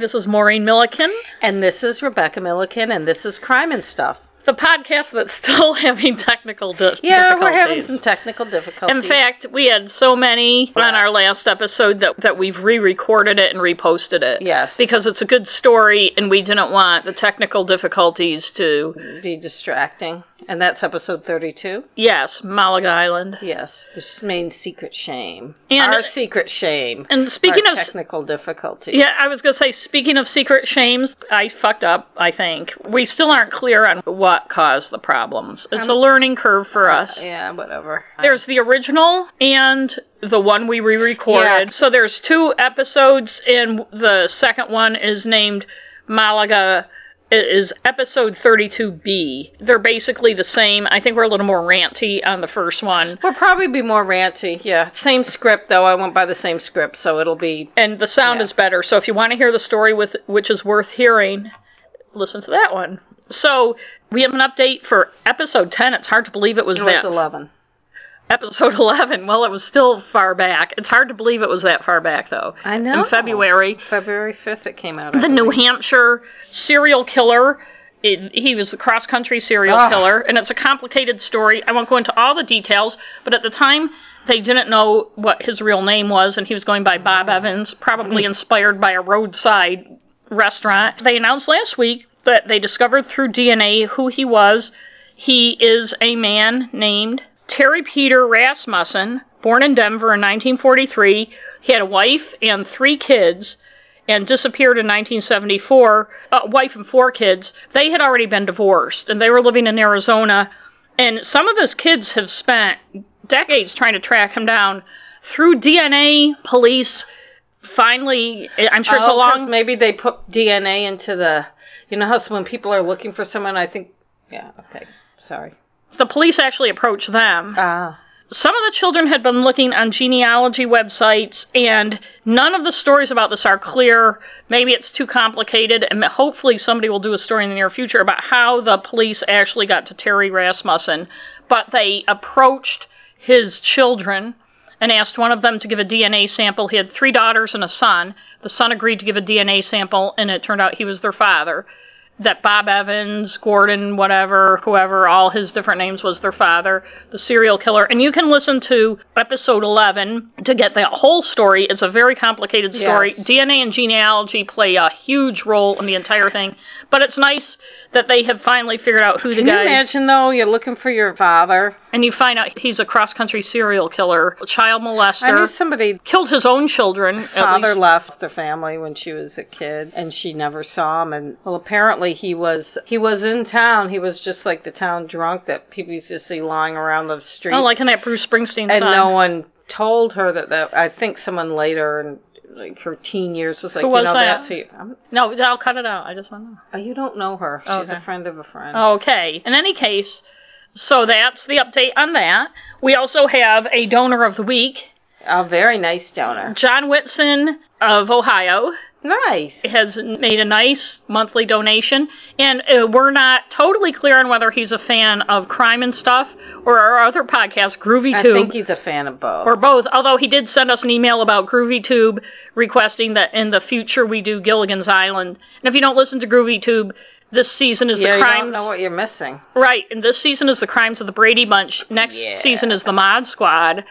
this is Maureen Milliken, And this is Rebecca Milliken, and this is Crime and Stuff. The podcast that's still having technical di- Yeah, difficulties. we're having some technical difficulties. In fact, we had so many on our last episode that, that we've re-recorded it and reposted it. Yes. Because it's a good story and we didn't want the technical difficulties to be distracting. And that's episode 32. Yes, Malaga Island. Yes, this Maine secret shame. And- Our secret shame. And speaking of technical difficulties. Yeah, I was going to say, speaking of secret shames, I fucked up, I think. We still aren't clear on what caused the problems. It's a learning curve for us. Um, Yeah, whatever. There's the original and the one we re recorded. Yeah. So there's two episodes, and the second one is named Malaga. It is episode 32B. They're basically the same. I think we're a little more ranty on the first one. We'll probably be more ranty. Yeah, same script though. I went by the same script, so it'll be. and the sound Yeah. is better. So if you want to hear the story with which is worth hearing, listen to that one. So we have an update for episode 10. It's hard to believe it was It that was 11. episode 11. Well, it was still far back. It's hard to believe it was that far back though. I know. In February, February 5th it came out. The New. Hampshire serial killer. It, he was the cross country serial Ah. killer, and it's a complicated story. I won't go into all the details, but at the time, they didn't know what his real name was, and he was going by Bob Evans, probably inspired by a roadside restaurant. They announced last week that they discovered through DNA who he was. He is a man named Terry Peter Rasmussen, born in Denver in 1943. He had a wife and three kids and disappeared in 1974. A uh, wife and four kids. They had already been divorced and they were living in Arizona. And some of his kids have spent decades trying to track him down. Through DNA, police finally, I'm sure it's a Oh, long. Maybe they put DNA into the. You know how so when people are looking for someone, I think. Yeah. Okay. Sorry. The police actually approached them. Ah. Some of the children had been looking on genealogy websites, and none of the stories about this are clear. Maybe it's too complicated, and hopefully somebody will do a story in the near future about how the police actually got to Terry Rasmussen. But they approached his children and asked one of them to give a DNA sample. He had three daughters and a son. The son agreed to give a DNA sample, and it turned out he was their father that Bob Evans, Gordon, whatever, whoever, all his different names was their father, the serial killer. And you can listen to episode 11 to get that whole story. It's a very complicated story. Yes. DNA and genealogy play a huge role in the entire thing. But it's nice that they have finally figured out who the Can guy you imagine though? You're looking for your father. and you find out he's a cross country serial killer, a child molester. I knew somebody. killed his own children. Father left the family when she was a kid, and she never saw him. And well, apparently he was he was in town. He was just like the town drunk that people used to see lying around the streets. Oh, like in that Bruce Springsteen and song. no one told her that. That I think someone later in like her teen years was like, Who you was know, that? that's who. You, I'm, No, I'll cut it out. I just want to know. oh, you don't know her. Oh, She's Okay. a friend of a friend. Okay. In any case, so that's the update on that. We also have a donor of the week, A very nice donor. John Whitson of Ohio. Nice. Has made a nice monthly donation, and uh, we're not totally clear on whether he's a fan of crime and stuff or our other podcast, Groovy Tube. I think he's a fan of both. or both. Although he did send us an email about Groovy Tube requesting that in the future we do Gilligan's Island. And if you don't listen to Groovy Tube, this season is yeah, the you crimes. don't know what you're missing. Right, and this season is the crimes of the Brady Bunch. Next Yeah. season is the Mod Squad.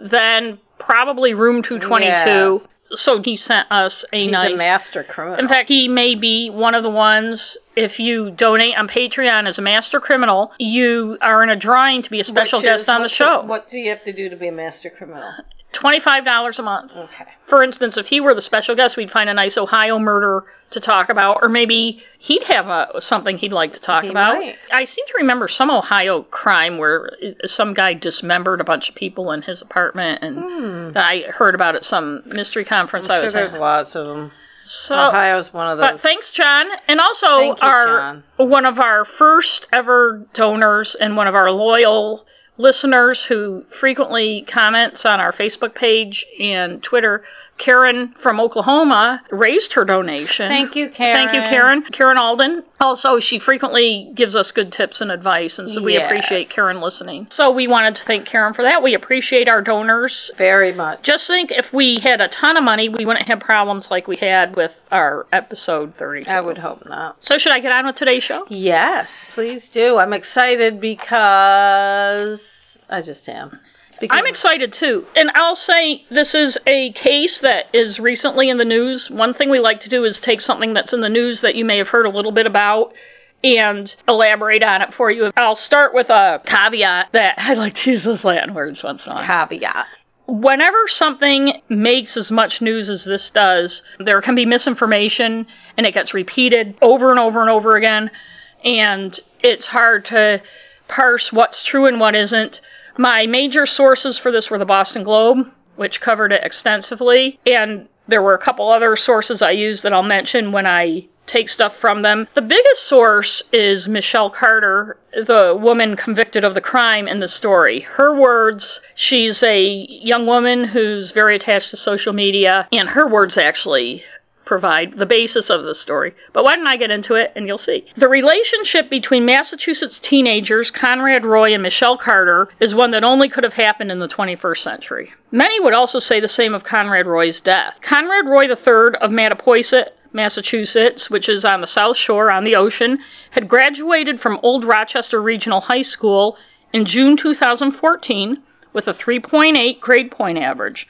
Then probably Room 222. Yes. So he sent us a He's nice. a master criminal. in fact, he may be one of the ones. If you donate on Patreon as a master criminal, you are in a drawing to be a special Which is- guest on the show. What do you have to do to be a master criminal? Twenty-five dollars a month. Okay. For instance, if he were the special guest, we'd find a nice Ohio murder to talk about, or maybe he'd have a, something he'd like to talk He about. might. I seem to remember some Ohio crime where uh, some guy dismembered a bunch of people in his apartment, and that I heard about it at some mystery conference I Hmm. I'm sure was there's at. lots of them. So, Ohio's one of those. but thanks, John, and also you, our John. one of our first ever donors and one of our loyal listeners who frequently comments on our Facebook page and Twitter. Karen from Oklahoma raised her donation. Thank you, Karen. Thank you, Karen. Karen Alden. Also, she frequently gives us good tips and advice, and so we Yes. appreciate Karen listening. So we wanted to thank Karen for that. We appreciate our donors. Very much. Just think if we had a ton of money, we wouldn't have problems like we had with our episode 30. I would hope not. So, should I get on with today's show? Yes, please do. I'm excited because I just am. Because I'm excited too. And I'll say this is a case that is recently in the news. One thing we like to do is take something that's in the news that you may have heard a little bit about and elaborate on it for you. I'll start with a caveat that I like to use those Latin words once in a while. caveat. Whenever something makes as much news as this does, there can be misinformation and it gets repeated over and over and over again. And it's hard to parse what's true and what isn't. My major sources for this were the Boston Globe, which covered it extensively, and there were a couple other sources I used that I'll mention when I take stuff from them. The biggest source is Michelle Carter, the woman convicted of the crime in the story. Her words, she's a young woman who's very attached to social media, and her words actually provide the basis of the story. But why don't I get into it and you'll see. The relationship between Massachusetts teenagers Conrad Roy and Michelle Carter is one that only could have happened in the 21st century. Many would also say the same of Conrad Roy's death. Conrad Roy III of Mattapoisett Massachusetts, which is on the South Shore on the ocean, had graduated from Old Rochester Regional High School in June 2014 with a 3.8 grade point average.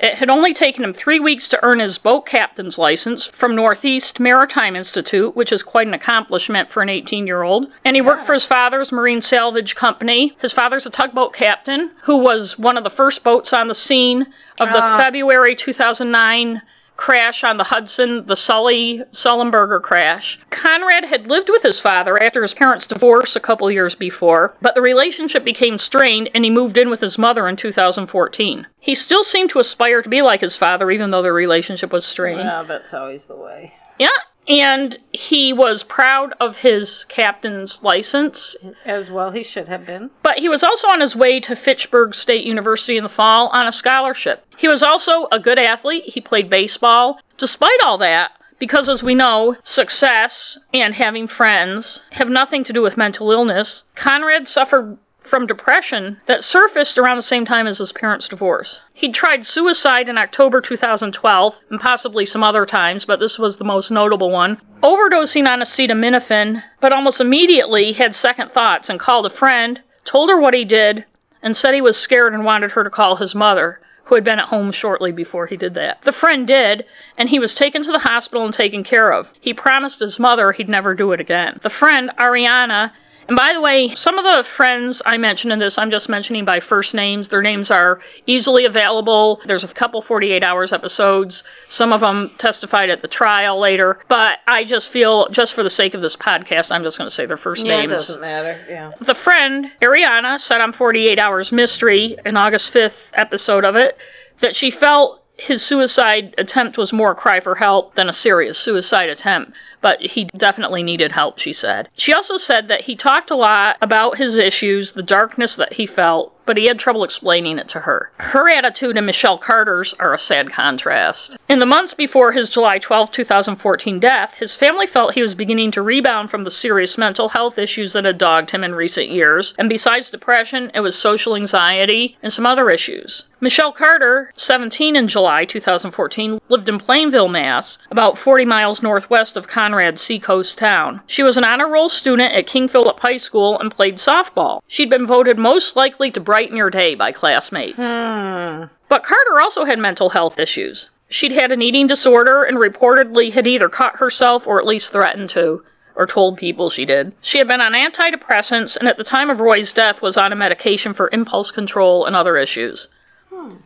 It had only taken him three weeks to earn his boat captain's license from Northeast Maritime Institute, which is quite an accomplishment for an 18 year old. And he worked for his father's marine salvage company. His father's a tugboat captain who was one of the first boats on the scene of the Ah. February 2009 crash on the Hudson, the Sully Sullenberger crash. Conrad had lived with his father after his parents' divorce a couple years before, but the relationship became strained and he moved in with his mother in 2014. He still seemed to aspire to be like his father, even though their relationship was strained. Well, that's always the way. Yeah, and he was proud of his captain's license. As well, he should have been. But he was also on his way to Fitchburg State University in the fall on a scholarship. He was also a good athlete. He played baseball. Despite all that, because as we know, success and having friends have nothing to do with mental illness, Conrad suffered from depression that surfaced around the same time as his parents' divorce. He'd tried suicide in October 2012 and possibly some other times, but this was the most notable one. Overdosing on acetaminophen, but almost immediately had second thoughts and called a friend, told her what he did, and said he was scared and wanted her to call his mother, who had been at home shortly before he did that. The friend did, and he was taken to the hospital and taken care of. He promised his mother he'd never do it again. The friend, Ariana, and by the way, some of the friends I mentioned in this, I'm just mentioning by first names. Their names are easily available. There's a couple 48 hours episodes. Some of them testified at the trial later. But I just feel, just for the sake of this podcast, I'm just going to say their first Yeah, it names. doesn't matter. Yeah. The friend, Ariana, said on 48 Hours Mystery, an August 5th episode of it, that she felt his suicide attempt was more a cry for help than a serious suicide attempt, but he definitely needed help, she said. She also said that he talked a lot about his issues, the darkness that he felt, but he had trouble explaining it to her. Her attitude and Michelle Carter's are a sad contrast. In the months before his July 12, 2014 death, his family felt he was beginning to rebound from the serious mental health issues that had dogged him in recent years, and besides depression, it was social anxiety and some other issues. Michelle Carter, 17 in July 2014, lived in Plainville, Mass., about 40 miles northwest of Conrad's seacoast town. She was an honor roll student at King Philip High School and played softball. She'd been voted most likely to brighten your day by classmates. Hmm. But Carter also had mental health issues. She'd had an eating disorder and reportedly had either cut herself or at least threatened to, or told people she did. She had been on antidepressants and at the time of Roy's death was on a medication for impulse control and other issues.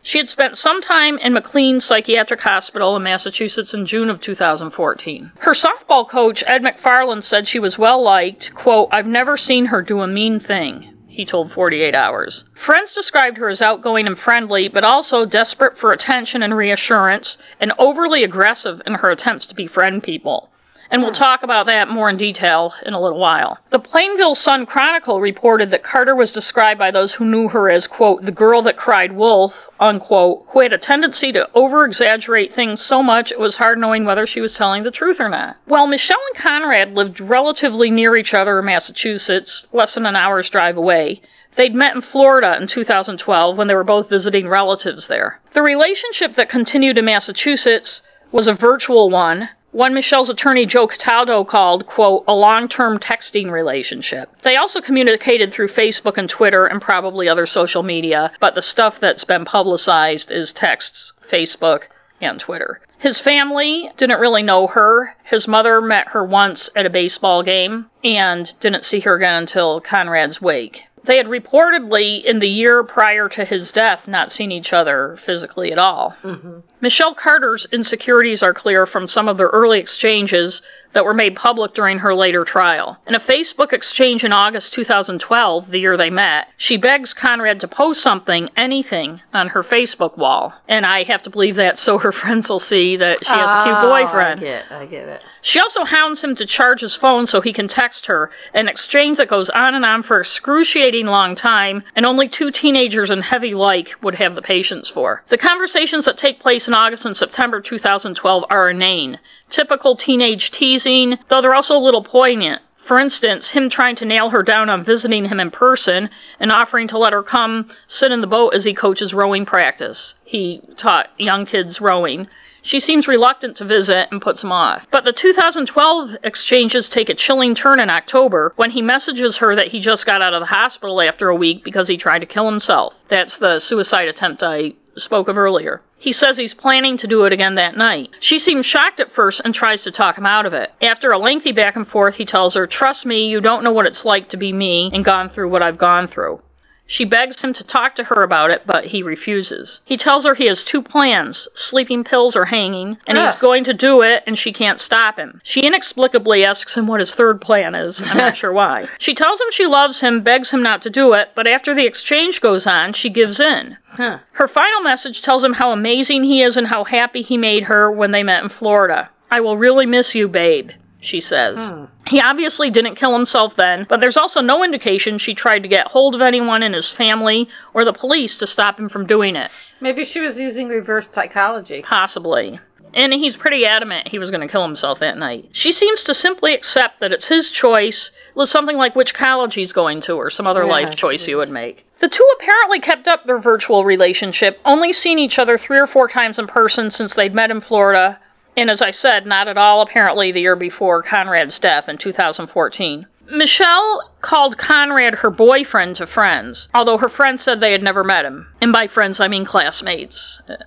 She had spent some time in McLean Psychiatric Hospital in Massachusetts in June of 2014. Her softball coach, Ed McFarland, said she was well liked. Quote, I've never seen her do a mean thing he told 48 Hours. Friends described her as outgoing and friendly, but also desperate for attention and reassurance, and overly aggressive in her attempts to befriend people. And we'll hmm. talk about that more in detail in a little while. The Plainville Sun Chronicle reported that Carter was described by those who knew her as, quote, the girl that cried wolf, unquote, who had a tendency to over exaggerate things so much it was hard knowing whether she was telling the truth or not. Well, Michelle and Conrad lived relatively near each other in Massachusetts, less than an hour's drive away. They'd met in Florida in 2012 when they were both visiting relatives there. The relationship that continued in Massachusetts was a virtual one, one Michelle's attorney Joe Cataldo called, quote, a long term texting relationship. They also communicated through Facebook and Twitter and probably other social media, but the stuff that's been publicized is texts, Facebook, and Twitter. His family didn't really know her. His mother met her once at a baseball game and didn't see her again until Conrad's wake. They had reportedly, in the year prior to his death, not seen each other physically at all. Mm-hmm. Michelle Carter's insecurities are clear from some of their early exchanges that were made public during her later trial. In a Facebook exchange in August 2012, the year they met, she begs Conrad to post something, anything, on her Facebook wall. And I have to believe that so her friends will see that she has a cute Oh, boyfriend. I get, I get it. She also hounds him to charge his phone so he can text her, an exchange that goes on and on for excruciating long time, and only two teenagers in heavy like would have the patience for. The conversations that take place in August and September 2012 are inane, typical teenage teasing, though they're also a little poignant. For instance, him trying to nail her down on visiting him in person and offering to let her come sit in the boat as he coaches rowing practice. He taught young kids rowing. She seems reluctant to visit and puts him off. But the 2012 exchanges take a chilling turn in October when he messages her that he just got out of the hospital after a week because he tried to kill himself. That's the suicide attempt I spoke of earlier. He says he's planning to do it again that night. She seems shocked at first and tries to talk him out of it. After a lengthy back and forth, he tells her, Trust me, you don't know what it's like to be me and gone through what I've gone through. She begs him to talk to her about it, but he refuses. He tells her he has two plans sleeping pills or hanging, and he's ah. going to do it, and she can't stop him. She inexplicably asks him what his third plan is. I'm not sure why. She tells him she loves him, begs him not to do it, but after the exchange goes on, she gives in. Huh. Her final message tells him how amazing he is and how happy he made her when they met in Florida. I will really miss you, babe, she says. Hmm. He obviously didn't kill himself then, but there's also no indication she tried to get hold of anyone in his family or the police to stop him from doing it. Maybe she was using reverse psychology. Possibly. And he's pretty adamant he was going to kill himself that night. She seems to simply accept that it's his choice, with something like which college he's going to or some other Yeah, life choice you would make. The two apparently kept up their virtual relationship, only seen each other three or four times in person since they'd met in Florida, and as I said, not at all apparently the year before Conrad's death in 2014. Michelle called Conrad her boyfriend to friends, although her friends said they had never met him. And by friends, I mean classmates uh,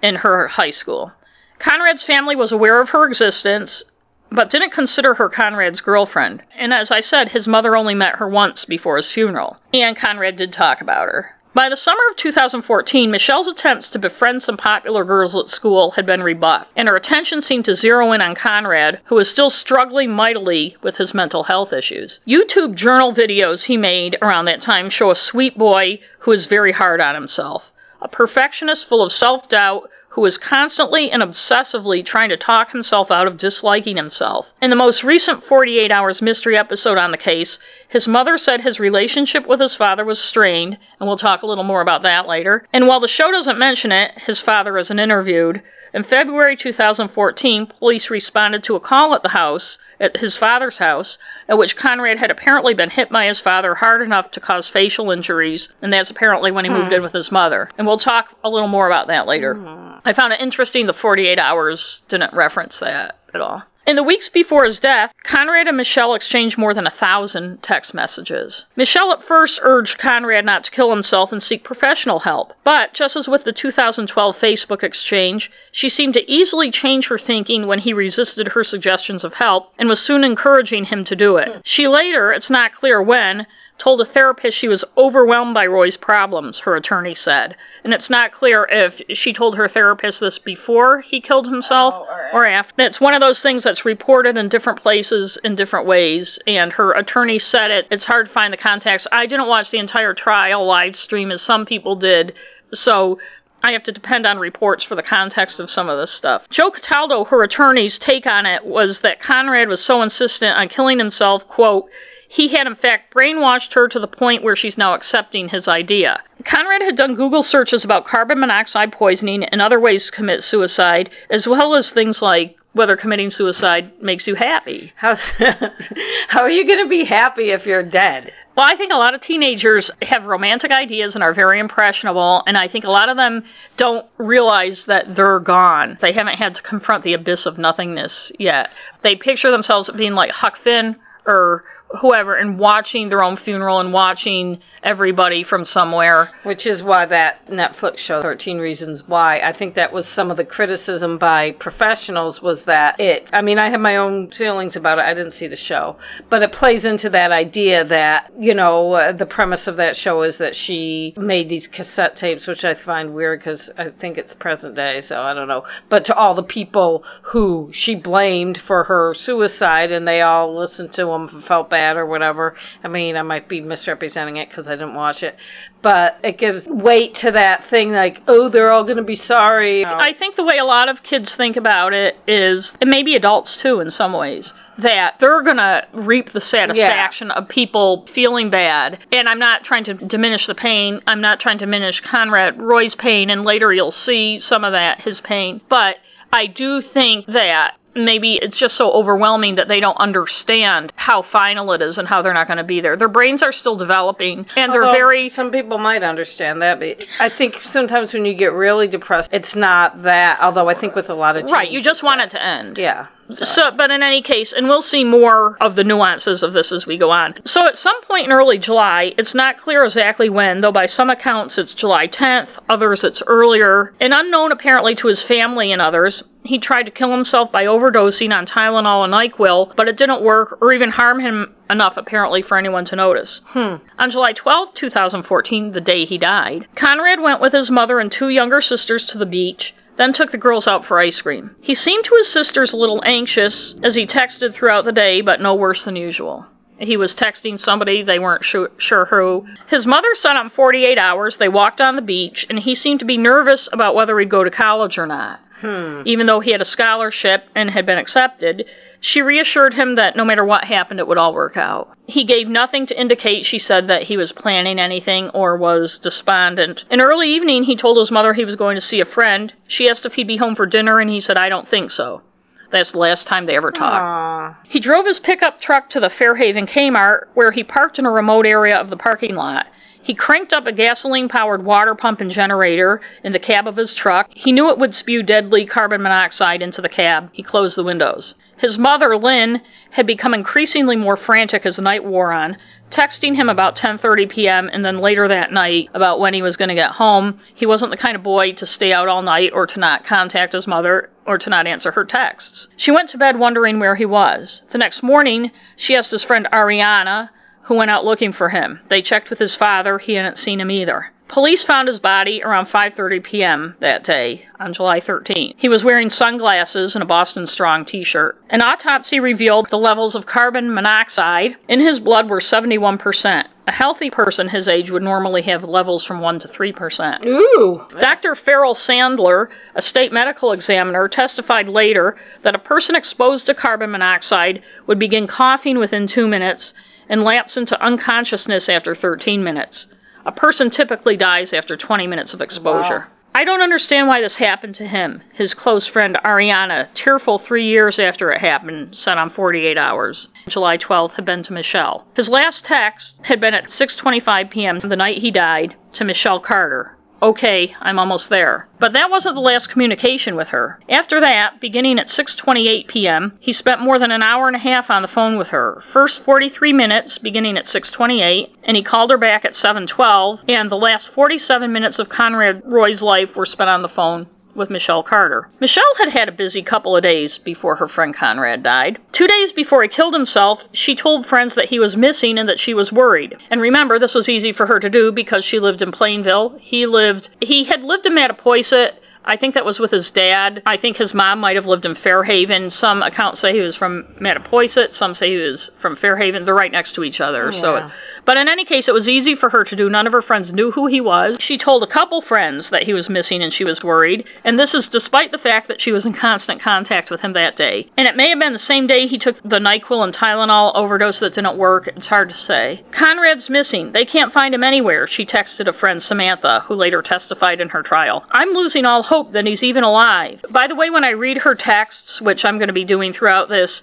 in her high school. Conrad's family was aware of her existence, but didn't consider her Conrad's girlfriend. And as I said, his mother only met her once before his funeral. And Conrad did talk about her. By the summer of 2014, Michelle's attempts to befriend some popular girls at school had been rebuffed, and her attention seemed to zero in on Conrad, who was still struggling mightily with his mental health issues. YouTube journal videos he made around that time show a sweet boy who is very hard on himself, a perfectionist full of self doubt who is constantly and obsessively trying to talk himself out of disliking himself. In the most recent 48 Hours mystery episode on the case, his mother said his relationship with his father was strained, and we'll talk a little more about that later. And while the show doesn't mention it, his father isn't interviewed. In February 2014, police responded to a call at the house, at his father's house, at which Conrad had apparently been hit by his father hard enough to cause facial injuries, and that's apparently when he moved in with his mother. And we'll talk a little more about that later. Mm-hmm. I found it interesting the 48 hours didn't reference that at all. In the weeks before his death, Conrad and Michelle exchanged more than a thousand text messages. Michelle at first urged Conrad not to kill himself and seek professional help, but just as with the 2012 Facebook exchange, she seemed to easily change her thinking when he resisted her suggestions of help and was soon encouraging him to do it. She later, it's not clear when, told a therapist she was overwhelmed by Roy's problems, her attorney said. And it's not clear if she told her therapist this before he killed himself Oh, right. or after. It's one of those things that's reported in different places in different ways, and her attorney said it. It's hard to find the context. I didn't watch the entire trial live stream as some people did, so I have to depend on reports for the context of some of this stuff. Joe Cataldo, her attorney's take on it was that Conrad was so insistent on killing himself, quote, he had in fact brainwashed her to the point where she's now accepting his idea. Conrad had done Google searches about carbon monoxide poisoning and other ways to commit suicide, as well as things like whether committing suicide makes you happy. How's, how are you going to be happy if you're dead? Well, I think a lot of teenagers have romantic ideas and are very impressionable, and I think a lot of them don't realize that they're gone. They haven't had to confront the abyss of nothingness yet. They picture themselves being like Huck Finn or whoever and watching their own funeral and watching everybody from somewhere. Which is why that Netflix show 13 Reasons Why, I think that was some of the criticism by professionals was that it I mean, I have my own feelings about it. I didn't see the show, but it plays into that idea that, you know, uh, the premise of that show is that she made these cassette tapes, which I find weird cuz I think it's present day, so I don't know. But to all the people who she blamed for her suicide and they all listened to them and felt bad bad or whatever. I mean, I might be misrepresenting it because I didn't watch it, but it gives weight to that thing like, oh, they're all going to be sorry. I think the way a lot of kids think about it is, and maybe adults too in some ways, that they're going to reap the satisfaction yeah. of people feeling bad. And I'm not trying to diminish the pain. I'm not trying to diminish Conrad Roy's pain, and later you'll see some of that, his pain. But I do think that maybe it's just so overwhelming that they don't understand how final it is and how they're not going to be there. Their brains are still developing and they're very some people might understand that, but I think sometimes when you get really depressed, it's not that. Although I think with a lot of Right, you just want it to end. Yeah. So. so. but in any case, and we'll see more of the nuances of this as we go on. So, at some point in early July, it's not clear exactly when, though by some accounts it's July 10th, others it's earlier, and unknown apparently to his family and others, he tried to kill himself by overdosing on Tylenol and NyQuil, but it didn't work or even harm him enough apparently for anyone to notice. Hmm. On July 12, 2014, the day he died, Conrad went with his mother and two younger sisters to the beach then took the girls out for ice cream. He seemed to his sisters a little anxious as he texted throughout the day, but no worse than usual. He was texting somebody, they weren't sure, sure who. His mother sent him 48 hours. They walked on the beach, and he seemed to be nervous about whether he'd go to college or not. Hmm. Even though he had a scholarship and had been accepted, she reassured him that no matter what happened, it would all work out. He gave nothing to indicate, she said, that he was planning anything or was despondent. In early evening, he told his mother he was going to see a friend. She asked if he'd be home for dinner, and he said, I don't think so. That's the last time they ever talked. Aww. He drove his pickup truck to the Fairhaven Kmart, where he parked in a remote area of the parking lot. He cranked up a gasoline powered water pump and generator in the cab of his truck. He knew it would spew deadly carbon monoxide into the cab. He closed the windows. His mother, Lynn, had become increasingly more frantic as the night wore on, texting him about 10:30 p.m. and then later that night about when he was going to get home. He wasn't the kind of boy to stay out all night or to not contact his mother or to not answer her texts. She went to bed wondering where he was. The next morning, she asked his friend Ariana who went out looking for him. They checked with his father. He hadn't seen him either. Police found his body around 5:30 p.m. that day on July 13th. He was wearing sunglasses and a Boston Strong t-shirt. An autopsy revealed the levels of carbon monoxide in his blood were 71%. A healthy person his age would normally have levels from 1 to 3%. Ooh. Dr. Farrell Sandler, a state medical examiner, testified later that a person exposed to carbon monoxide would begin coughing within 2 minutes and lapse into unconsciousness after 13 minutes. A person typically dies after 20 minutes of exposure. Wow. I don't understand why this happened to him. His close friend Ariana, tearful three years after it happened, said on 48 Hours. July 12th had been to Michelle. His last text had been at 6:25 p.m. the night he died to Michelle Carter, okay, I'm almost there. But that wasn't the last communication with her. After that, beginning at 6:28 p.m., he spent more than an hour and a half on the phone with her. First 43 minutes beginning at 6:28, and he called her back at 7:12, and the last 47 minutes of Conrad Roy's life were spent on the phone with Michelle Carter. Michelle had had a busy couple of days before her friend Conrad died. Two days before he killed himself, she told friends that he was missing and that she was worried. And remember, this was easy for her to do because she lived in Plainville. He lived, he had lived in Mattapoisett, I think that was with his dad. I think his mom might have lived in Fairhaven. Some accounts say he was from Mattapoisett. Some say he was from Fairhaven. They're right next to each other. Yeah. So, but in any case, it was easy for her to do. None of her friends knew who he was. She told a couple friends that he was missing and she was worried. And this is despite the fact that she was in constant contact with him that day. And it may have been the same day he took the NyQuil and Tylenol overdose that didn't work. It's hard to say. Conrad's missing. They can't find him anywhere, she texted a friend, Samantha, who later testified in her trial. I'm losing all hope that he's even alive. By the way, when I read her texts, which I'm going to be doing throughout this,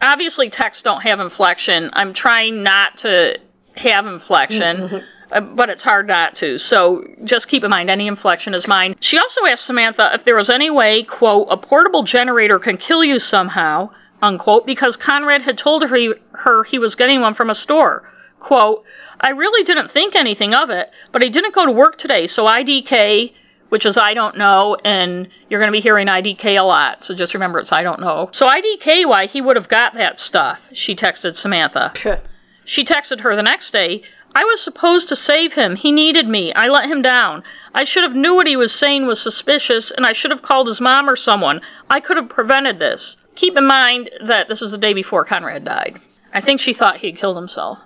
obviously texts don't have inflection. I'm trying not to have inflection. uh, But it's hard not to. So just keep in mind any inflection is mine. She also asked Samantha if there was any way, quote, a portable generator can kill you somehow, unquote, because Conrad had told her he, her he was getting one from a store. Quote, I really didn't think anything of it, but I didn't go to work today, so IDK, which is I don't know, and you're going to be hearing IDK a lot, so just remember it's I don't know. So IDK, why he would have got that stuff, she texted Samantha. She texted her the next day, I was supposed to save him. He needed me. I let him down. I should have knew what he was saying was suspicious, and I should have called his mom or someone. I could have prevented this. Keep in mind that this is the day before Conrad died. I think she thought he had killed himself.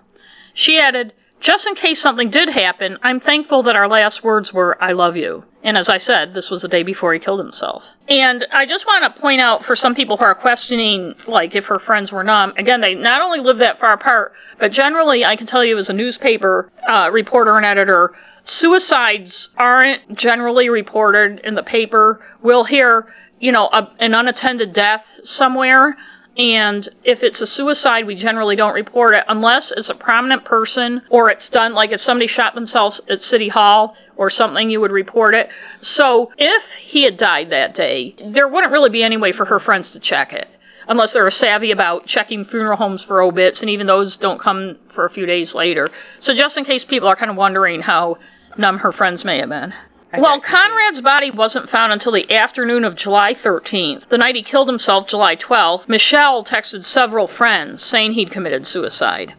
She added, just in case something did happen, I'm thankful that our last words were, I love you. And as I said, this was the day before he killed himself. And I just want to point out for some people who are questioning, like, if her friends were numb, again, they not only live that far apart, but generally, I can tell you as a newspaper uh, reporter and editor, suicides aren't generally reported in the paper. We'll hear, you know, a, an unattended death somewhere. And if it's a suicide, we generally don't report it unless it's a prominent person or it's done, like if somebody shot themselves at City Hall or something, you would report it. So if he had died that day, there wouldn't really be any way for her friends to check it. Unless they're savvy about checking funeral homes for obits, and even those don't come for a few days later. So just in case people are kind of wondering how numb her friends may have been. Well, Conrad's body wasn't found until the afternoon of July 13th. The night he killed himself, July 12th, Michelle texted several friends saying he'd committed suicide.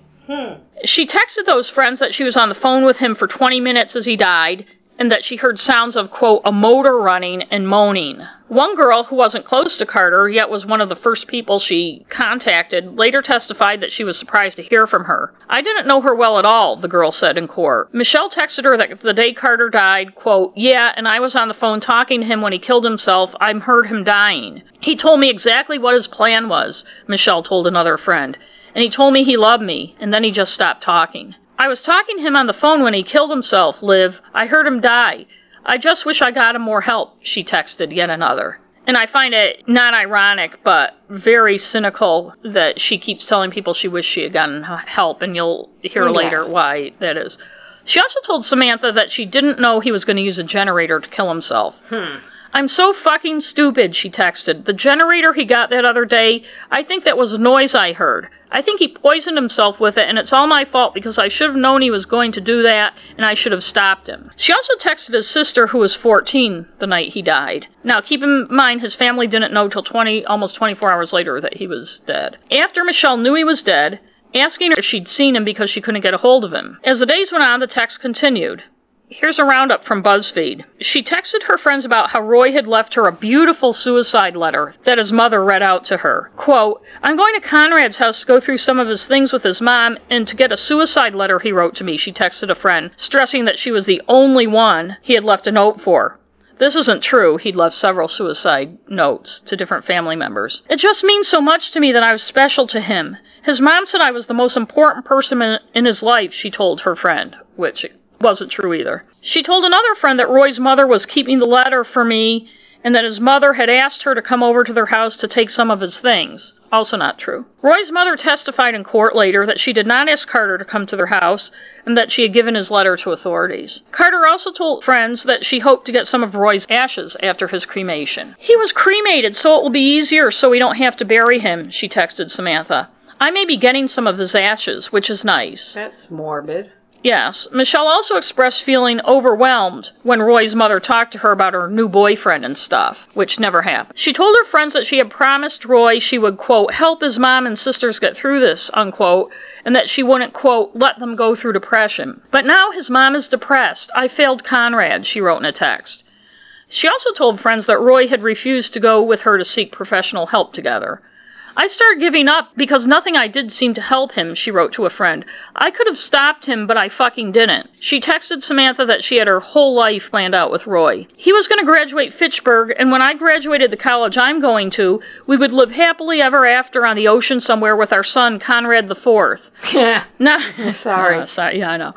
She texted those friends that she was on the phone with him for 20 minutes as he died and that she heard sounds of, quote, a motor running and moaning. One girl who wasn't close to Carter, yet was one of the first people she contacted, later testified that she was surprised to hear from her. I didn't know her well at all, the girl said in court. Michelle texted her that the day Carter died, quote, yeah, and I was on the phone talking to him when he killed himself. I heard him dying. He told me exactly what his plan was, Michelle told another friend. And he told me he loved me, and then he just stopped talking. I was talking to him on the phone when he killed himself, Liv. I heard him die. I just wish I got him more help, she texted yet another. And I find it not ironic, but very cynical that she keeps telling people she wished she had gotten help, and you'll hear Yes. later why that is. She also told Samantha that she didn't know he was going to use a generator to kill himself. Hmm. I'm so fucking stupid, she texted. The generator he got that other day, I think that was a noise I heard. I think he poisoned himself with it, and it's all my fault because I should have known he was going to do that, and I should have stopped him. She also texted his sister, who was 14, the night he died. Now, keep in mind, his family didn't know till 20, almost 24 hours later that he was dead. After Michelle knew he was dead, asking her if she'd seen him because she couldn't get a hold of him. As the days went on, the text continued. Here's a roundup from BuzzFeed. She texted her friends about how Roy had left her a beautiful suicide letter that his mother read out to her. Quote, I'm going to Conrad's house to go through some of his things with his mom and to get a suicide letter he wrote to me, she texted a friend, stressing that she was the only one he had left a note for. This isn't true. He'd left several suicide notes to different family members. It just means so much to me that I was special to him. His mom said I was the most important person in, in his life, she told her friend, which wasn't true either. She told another friend that Roy's mother was keeping the letter for me and that his mother had asked her to come over to their house to take some of his things. Also not true. Roy's mother testified in court later that she did not ask Carter to come to their house and that she had given his letter to authorities. Carter also told friends that she hoped to get some of Roy's ashes after his cremation. He was cremated, so it will be easier so we don't have to bury him, she texted Samantha. I may be getting some of his ashes, which is nice. That's morbid. Yes. Michelle also expressed feeling overwhelmed when Roy's mother talked to her about her new boyfriend and stuff, which never happened. She told her friends that she had promised Roy she would, quote, help his mom and sisters get through this, unquote, and that she wouldn't, quote, let them go through depression. But now his mom is depressed. I failed Conrad, she wrote in a text. She also told friends that Roy had refused to go with her to seek professional help together. I started giving up because nothing I did seemed to help him, she wrote to a friend. I could have stopped him, but I fucking didn't. She texted Samantha that she had her whole life planned out with Roy. He was going to graduate Fitchburg, and when I graduated the college I'm going to, we would live happily ever after on the ocean somewhere with our son, Conrad the Fourth. Yeah. Now, Sorry. Uh, sorry. Yeah, I know.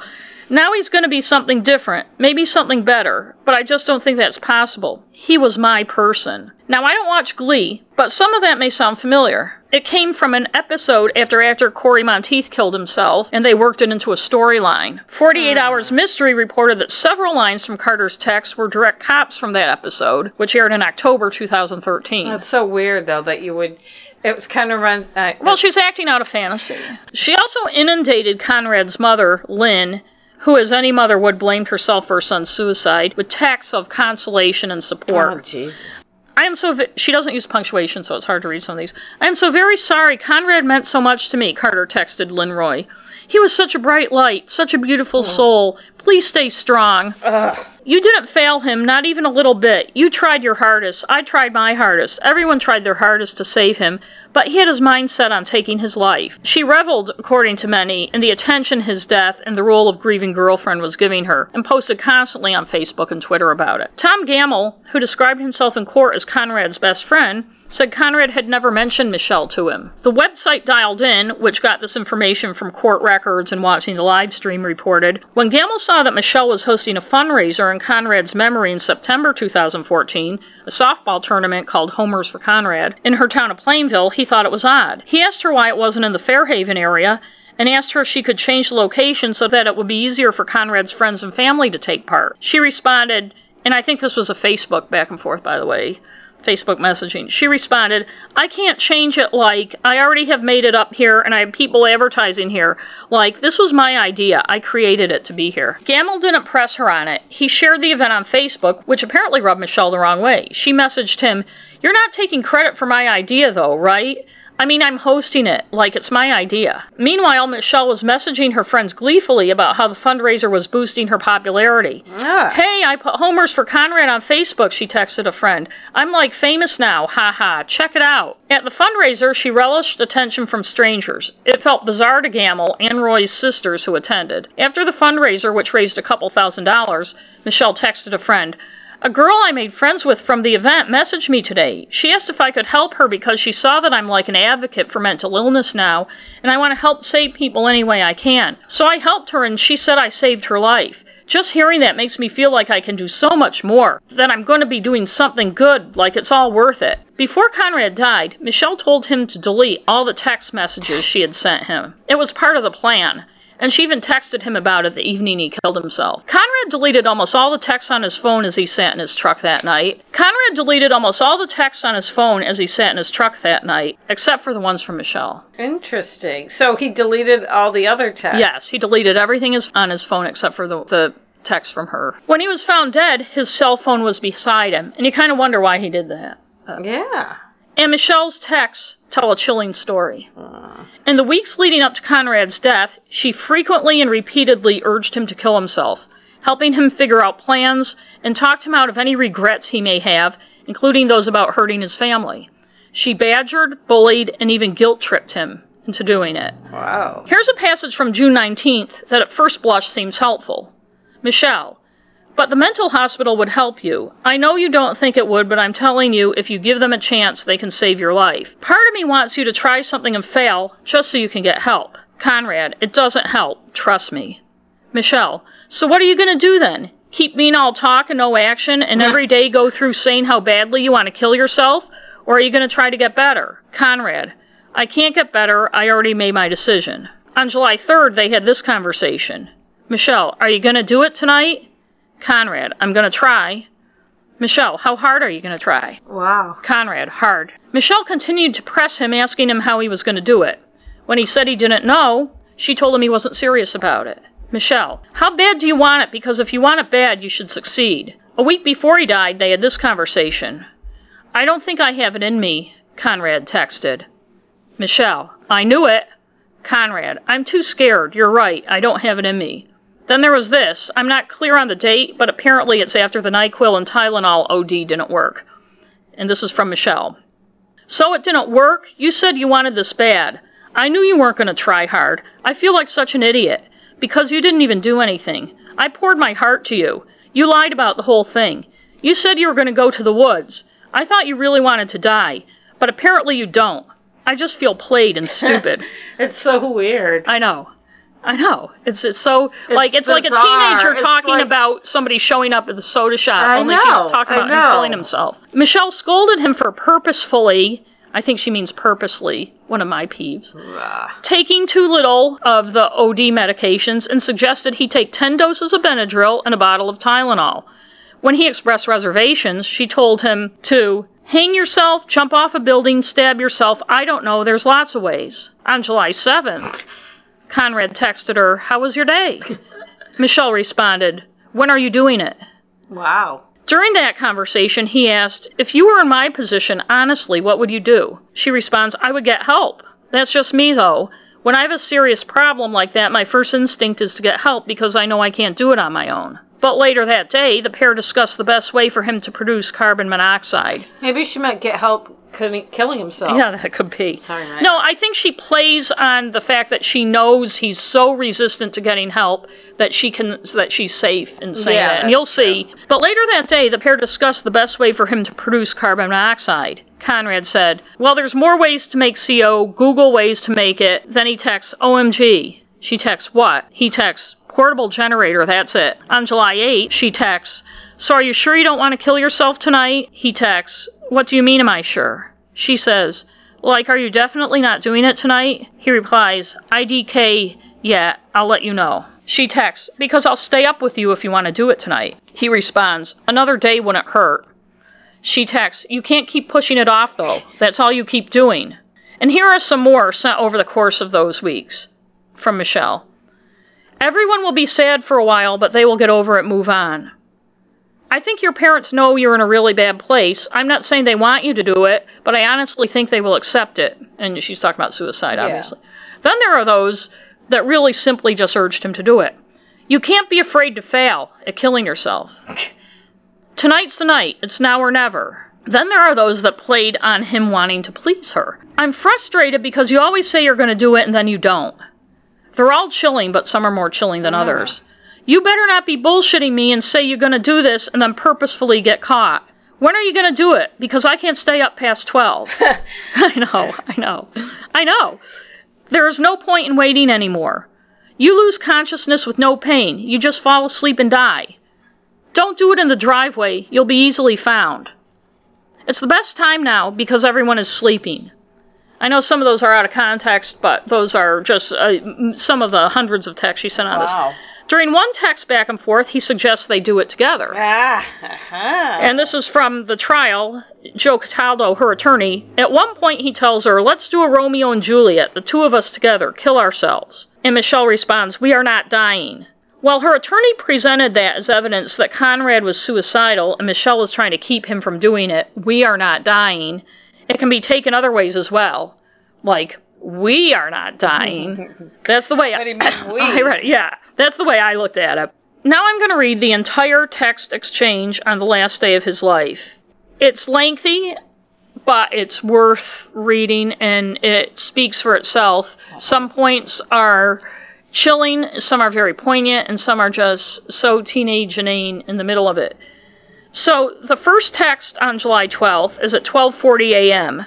Now he's going to be something different, maybe something better, but I just don't think that's possible. He was my person. Now, I don't watch Glee, but some of that may sound familiar. It came from an episode after actor Cory Monteith killed himself, and they worked it into a storyline. 48 Hours Mystery reported that several lines from Carter's text were direct cops from that episode, which aired in October 2013. That's so weird, though, that you would. It was kind of run. Uh, Well, she's acting out a fantasy. She also inundated Conrad's mother, Lynn, who, as any mother would, blamed herself for her son's suicide, with texts of consolation and support. Oh, Jesus. I am so. She doesn't use punctuation, so it's hard to read some of these. I am so very sorry. Conrad meant so much to me, Carter texted Lynn Roy. He was such a bright light, such a beautiful mm. soul. Please stay strong. Ugh. You didn't fail him, not even a little bit. You tried your hardest. I tried my hardest. Everyone tried their hardest to save him, but he had his mind set on taking his life. She reveled, according to many, in the attention his death and the role of grieving girlfriend was giving her, and posted constantly on Facebook and Twitter about it. Tom Gamble, who described himself in court as Conrad's best friend, said Conrad had never mentioned Michelle to him. The website Dialed In, which got this information from court records and watching the live stream, reported when Gamble saw that Michelle was hosting a fundraiser in Conrad's memory in September 2014, a softball tournament called Homers for Conrad, in her town of Plainville, he thought it was odd. He asked her why it wasn't in the Fairhaven area and asked her if she could change the location so that it would be easier for Conrad's friends and family to take part. She responded, and I think this was a Facebook back and forth, by the way. Facebook messaging. She responded, I can't change it like, I already have made it up here and I have people advertising here. Like, this was my idea. I created it to be here. Gamble didn't press her on it. He shared the event on Facebook, which apparently rubbed Michelle the wrong way. She messaged him, You're not taking credit for my idea though, right? I mean, I'm hosting it, like it's my idea. Meanwhile, Michelle was messaging her friends gleefully about how the fundraiser was boosting her popularity. Ah. Hey, I put homers for Conrad on Facebook, she texted a friend. I'm like famous now, haha, check it out. At the fundraiser, she relished attention from strangers. It felt bizarre to Gamble and Roy's sisters who attended. After the fundraiser, which raised a couple thousand dollars, Michelle texted a friend, a girl I made friends with from the event messaged me today. She asked if I could help her because she saw that I'm like an advocate for mental illness now, and I want to help save people any way I can. So I helped her, and she said I saved her life. Just hearing that makes me feel like I can do so much more, that I'm going to be doing something good, like it's all worth it. Before Conrad died, Michelle told him to delete all the text messages she had sent him. It was part of the plan and she even texted him about it the evening he killed himself. Conrad deleted almost all the texts on his phone as he sat in his truck that night. Conrad deleted almost all the texts on his phone as he sat in his truck that night, except for the ones from Michelle. Interesting. So he deleted all the other texts. Yes, he deleted everything is- on his phone except for the, the text from her. When he was found dead, his cell phone was beside him, and you kind of wonder why he did that. Yeah. And Michelle's texts tell a chilling story. Ah. In the weeks leading up to Conrad's death, she frequently and repeatedly urged him to kill himself, helping him figure out plans and talked him out of any regrets he may have, including those about hurting his family. She badgered, bullied, and even guilt tripped him into doing it. Wow. Here's a passage from June 19th that at first blush seems helpful. Michelle, but the mental hospital would help you. I know you don't think it would, but I'm telling you, if you give them a chance, they can save your life. Part of me wants you to try something and fail, just so you can get help. Conrad, it doesn't help. Trust me. Michelle, so what are you going to do then? Keep being all talk and no action, and every day go through saying how badly you want to kill yourself? Or are you going to try to get better? Conrad, I can't get better. I already made my decision. On July 3rd, they had this conversation. Michelle, are you going to do it tonight? Conrad, I'm going to try. Michelle, how hard are you going to try? Wow. Conrad, hard. Michelle continued to press him, asking him how he was going to do it. When he said he didn't know, she told him he wasn't serious about it. Michelle, how bad do you want it? Because if you want it bad, you should succeed. A week before he died, they had this conversation. I don't think I have it in me, Conrad texted. Michelle, I knew it. Conrad, I'm too scared. You're right. I don't have it in me. Then there was this. I'm not clear on the date, but apparently it's after the NyQuil and Tylenol OD didn't work. And this is from Michelle. So it didn't work? You said you wanted this bad. I knew you weren't going to try hard. I feel like such an idiot. Because you didn't even do anything. I poured my heart to you. You lied about the whole thing. You said you were going to go to the woods. I thought you really wanted to die. But apparently you don't. I just feel played and stupid. it's so weird. I know. I know. It's it's so like it's like a teenager It's talking like- about somebody showing up at the soda shop. I only know, she's talking about him killing himself. Michelle scolded him for purposefully. I think she means purposely. One of my peeves. Ugh. Taking too little of the OD medications and suggested he take 10 doses of Benadryl and a bottle of Tylenol. When he expressed reservations, she told him to hang yourself, jump off a building, stab yourself. I don't know, there's lots of ways. On July 7th, Conrad texted her, How was your day? Michelle responded, When are you doing it? Wow. During that conversation, he asked, If you were in my position, honestly, what would you do? She responds, I would get help. That's just me, though. When I have a serious problem like that, my first instinct is to get help because I know I can't do it on my own. But later that day, the pair discussed the best way for him to produce carbon monoxide. Maybe she might get help killing killing himself. Yeah, that could be. Sorry, Matt. No, I think she plays on the fact that she knows he's so resistant to getting help that she can that she's safe in saying Yeah, that. And you'll see. But later that day, the pair discussed the best way for him to produce carbon monoxide. Conrad said, "Well, there's more ways to make CO. Google ways to make it." Then he texts, "OMG." She texts, "What?" He texts, "Portable generator. That's it." On July 8, she texts, "So are you sure you don't want to kill yourself tonight?" He texts, "What do you mean? Am I sure?" She says, like, are you definitely not doing it tonight? He replies, IDK, yeah, I'll let you know. She texts, because I'll stay up with you if you want to do it tonight. He responds, another day wouldn't hurt. She texts, you can't keep pushing it off though. That's all you keep doing. And here are some more sent over the course of those weeks from Michelle. Everyone will be sad for a while, but they will get over it, and move on. I think your parents know you're in a really bad place. I'm not saying they want you to do it, but I honestly think they will accept it. And she's talking about suicide, Yeah. obviously. Then there are those that really simply just urged him to do it. You can't be afraid to fail at killing yourself. Tonight's the night. It's now or never. Then there are those that played on him wanting to please her. I'm frustrated because you always say you're going to do it and then you don't. They're all chilling, but some are more chilling than others. You better not be bullshitting me and say you're going to do this and then purposefully get caught. When are you going to do it? Because I can't stay up past 12. I know, I know, I know. There is no point in waiting anymore. You lose consciousness with no pain. You just fall asleep and die. Don't do it in the driveway. You'll be easily found. It's the best time now because everyone is sleeping. I know some of those are out of context, but those are just uh, some of the hundreds of texts she sent on this. Wow. During one text back and forth, he suggests they do it together. Ah, uh-huh. And this is from the trial. Joe Cataldo, her attorney, at one point he tells her, Let's do a Romeo and Juliet, the two of us together, kill ourselves. And Michelle responds, We are not dying. While her attorney presented that as evidence that Conrad was suicidal and Michelle was trying to keep him from doing it, we are not dying, it can be taken other ways as well. Like, we are not dying. That's the way What do you mean, we? I read, yeah, that's the way I looked at it. Now I'm going to read the entire text exchange on the last day of his life. It's lengthy, but it's worth reading and it speaks for itself. Some points are chilling, some are very poignant, and some are just so teenage and inane in the middle of it. So the first text on July 12th is at 12:40 a.m.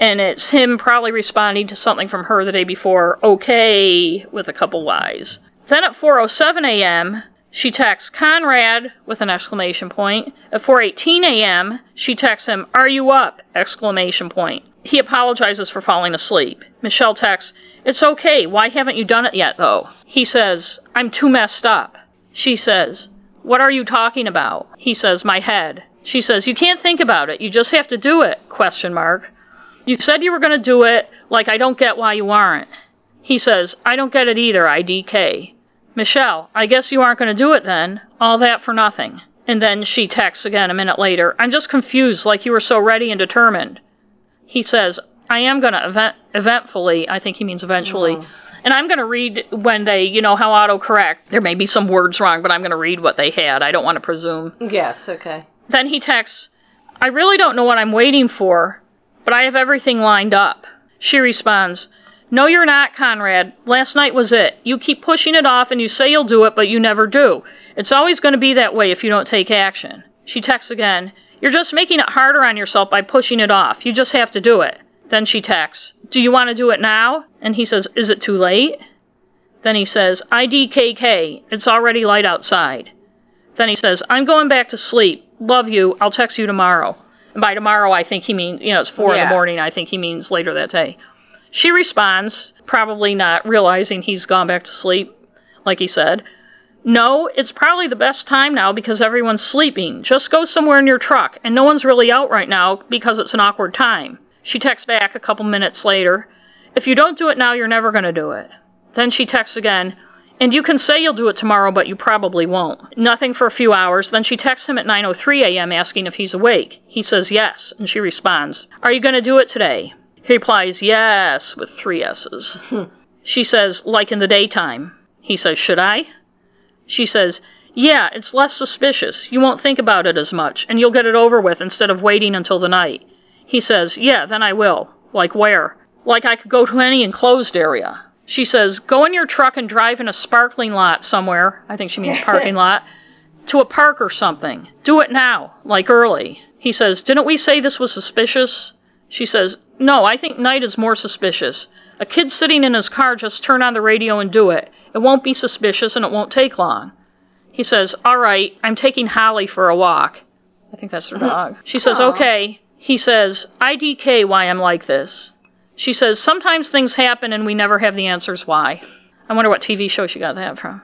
and it's him probably responding to something from her the day before, okay, with a couple Y's. Then at 4:07 a.m., she texts Conrad with an exclamation point. At 4:18 a.m., she texts him, "Are you up?" exclamation point. He apologizes for falling asleep. Michelle texts, "It's okay. Why haven't you done it yet though?" He says, "I'm too messed up." She says, "What are you talking about?" He says, "My head." She says, "You can't think about it. You just have to do it." Question mark. You said you were going to do it, like I don't get why you aren't. He says, I don't get it either, IDK. Michelle, I guess you aren't going to do it then. All that for nothing. And then she texts again a minute later, I'm just confused, like you were so ready and determined. He says, I am going to event- eventfully, I think he means eventually, And I'm going to read when they, you know, how autocorrect. There may be some words wrong, but I'm going to read what they had. I don't want to presume. Yes, okay. Then he texts, I really don't know what I'm waiting for, but I have everything lined up. She responds, No, you're not, Conrad. Last night was it. You keep pushing it off and you say you'll do it, but you never do. It's always going to be that way if you don't take action. She texts again, You're just making it harder on yourself by pushing it off. You just have to do it. Then she texts, Do you want to do it now? And he says, Is it too late? Then he says, IDKK, it's already light outside. Then he says, I'm going back to sleep. Love you. I'll text you tomorrow. And by tomorrow, I think he means, you know, it's four in the morning. I think he means later that day. She responds, probably not realizing he's gone back to sleep, like he said. No, it's probably the best time now because everyone's sleeping. Just go somewhere in your truck, and no one's really out right now because it's an awkward time. She texts back a couple minutes later. If you don't do it now, you're never going to do it. Then she texts again, and you can say you'll do it tomorrow, but you probably won't. Nothing for a few hours. Then she texts him at 9:03 a.m. asking if he's awake. He says yes, and she responds, "Are you going to do it today?" He replies, "Yes," with three S's. Hmm. she says, "Like in the daytime." He says, "Should I?" She says, Yeah, it's less suspicious. You won't think about it as much, and you'll get it over with instead of waiting until the night. He says, Yeah, then I will. Like where? Like I could go to any enclosed area. She says, Go in your truck and drive in a sparkling lot somewhere. I think she means parking lot. To a park or something. Do it now, like early. He says, Didn't we say this was suspicious? She says, No, I think night is more suspicious. A kid sitting in his car, just turn on the radio and do it. It won't be suspicious and it won't take long. He says, All right, I'm taking Holly for a walk. I think that's her dog. She says, Aw. Okay. He says, IDK why I'm like this. She says, Sometimes things happen and we never have the answers why. I wonder what TV show she got that from.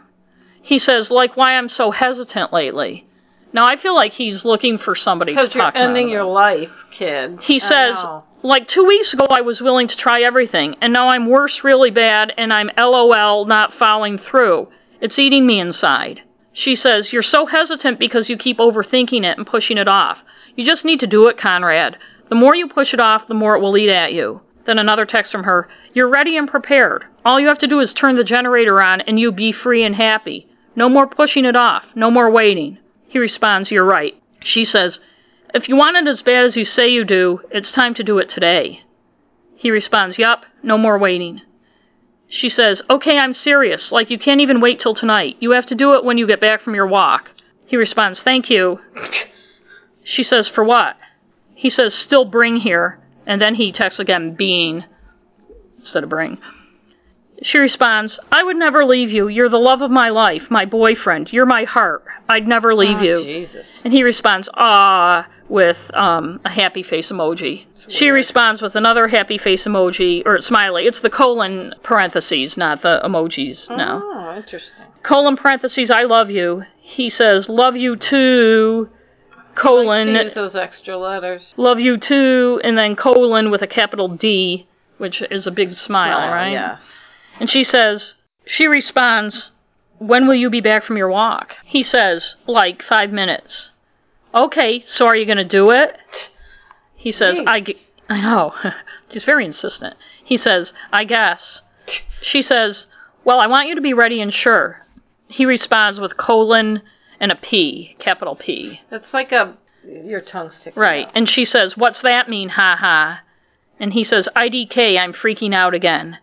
He says, like why I'm so hesitant lately. Now I feel like he's looking for somebody to Because you're talk about ending your life, kid. He I says, know. like two weeks ago, I was willing to try everything, and now I'm worse really bad, and I'm LOL not following through. It's eating me inside. She says, You're so hesitant because you keep overthinking it and pushing it off. You just need to do it, Conrad. The more you push it off, the more it will eat at you. Then another text from her, You're ready and prepared. All you have to do is turn the generator on, and you'll be free and happy. No more pushing it off. No more waiting. He responds, You're right. She says, If you want it as bad as you say you do, it's time to do it today. He responds, Yup, no more waiting. She says, Okay, I'm serious. Like, you can't even wait till tonight. You have to do it when you get back from your walk. He responds, Thank you. She says, For what? He says, Still bring here. And then he texts again, being instead of bring. She responds, I would never leave you. You're the love of my life, my boyfriend. You're my heart. I'd never leave Oh, you. Jesus. And he responds, ah, with um, a happy face emoji. She responds with another happy face emoji, or smiley. It's the colon parentheses, not the emojis. No. Oh, interesting. Colon parentheses, I love you. He says, love you too, colon, Let's those extra letters. love you too, and then colon with a capital D, which is a big smile, right? Yes. And she says, she responds, When will you be back from your walk? He says, Like five minutes. Okay, so are you going to do it? He says, Jeez. I, g- I know. He's very insistent. He says, I guess. She says, Well, I want you to be ready and sure. He responds with colon and a P, capital P. It's like a your tongue sticking Right. out. And she says, What's that mean, ha ha? And he says, IDK, I'm freaking out again.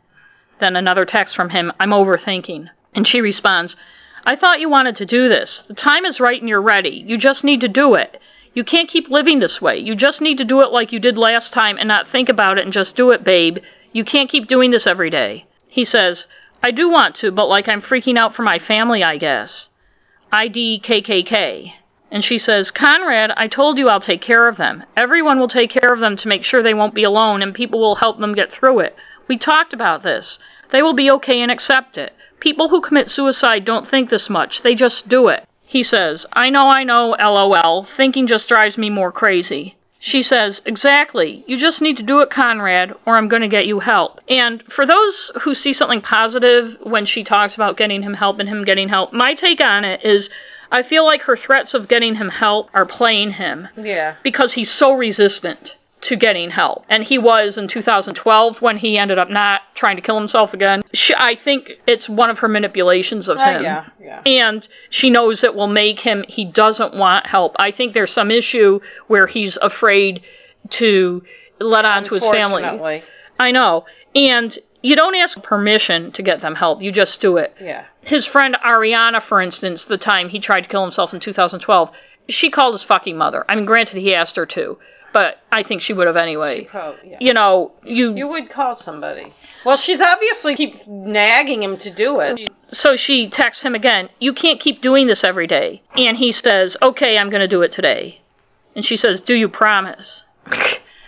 Then another text from him, I'm overthinking. And she responds, I thought you wanted to do this. The time is right and you're ready. You just need to do it. You can't keep living this way. You just need to do it like you did last time and not think about it and just do it, babe. You can't keep doing this every day. He says, I do want to, but like I'm freaking out for my family, I guess. IDKKK. And she says, Conrad, I told you I'll take care of them. Everyone will take care of them to make sure they won't be alone and people will help them get through it. We talked about this. They will be okay and accept it. People who commit suicide don't think this much, they just do it. He says, I know, I know, lol. Thinking just drives me more crazy. She says, Exactly. You just need to do it, Conrad, or I'm going to get you help. And for those who see something positive when she talks about getting him help and him getting help, my take on it is I feel like her threats of getting him help are playing him Yeah. because he's so resistant to getting help. And he was in 2012 when he ended up not trying to kill himself again. She, I think it's one of her manipulations of Uh, him. yeah, yeah. And she knows it will make him, he doesn't want help. I think there's some issue where he's afraid to let on to his family. I know. And you don't ask permission to get them help, you just do it. Yeah. His friend Ariana, for instance, the time he tried to kill himself in 2012, she called his fucking mother. I mean, granted, he asked her to, but I think she would have anyway. Oh, yeah. You know, you, You would call somebody. Well, she's obviously keeps nagging him to do it. so she texts him again, You can't keep doing this every day. And he says, Okay, I'm going to do it today. And she says, Do you promise?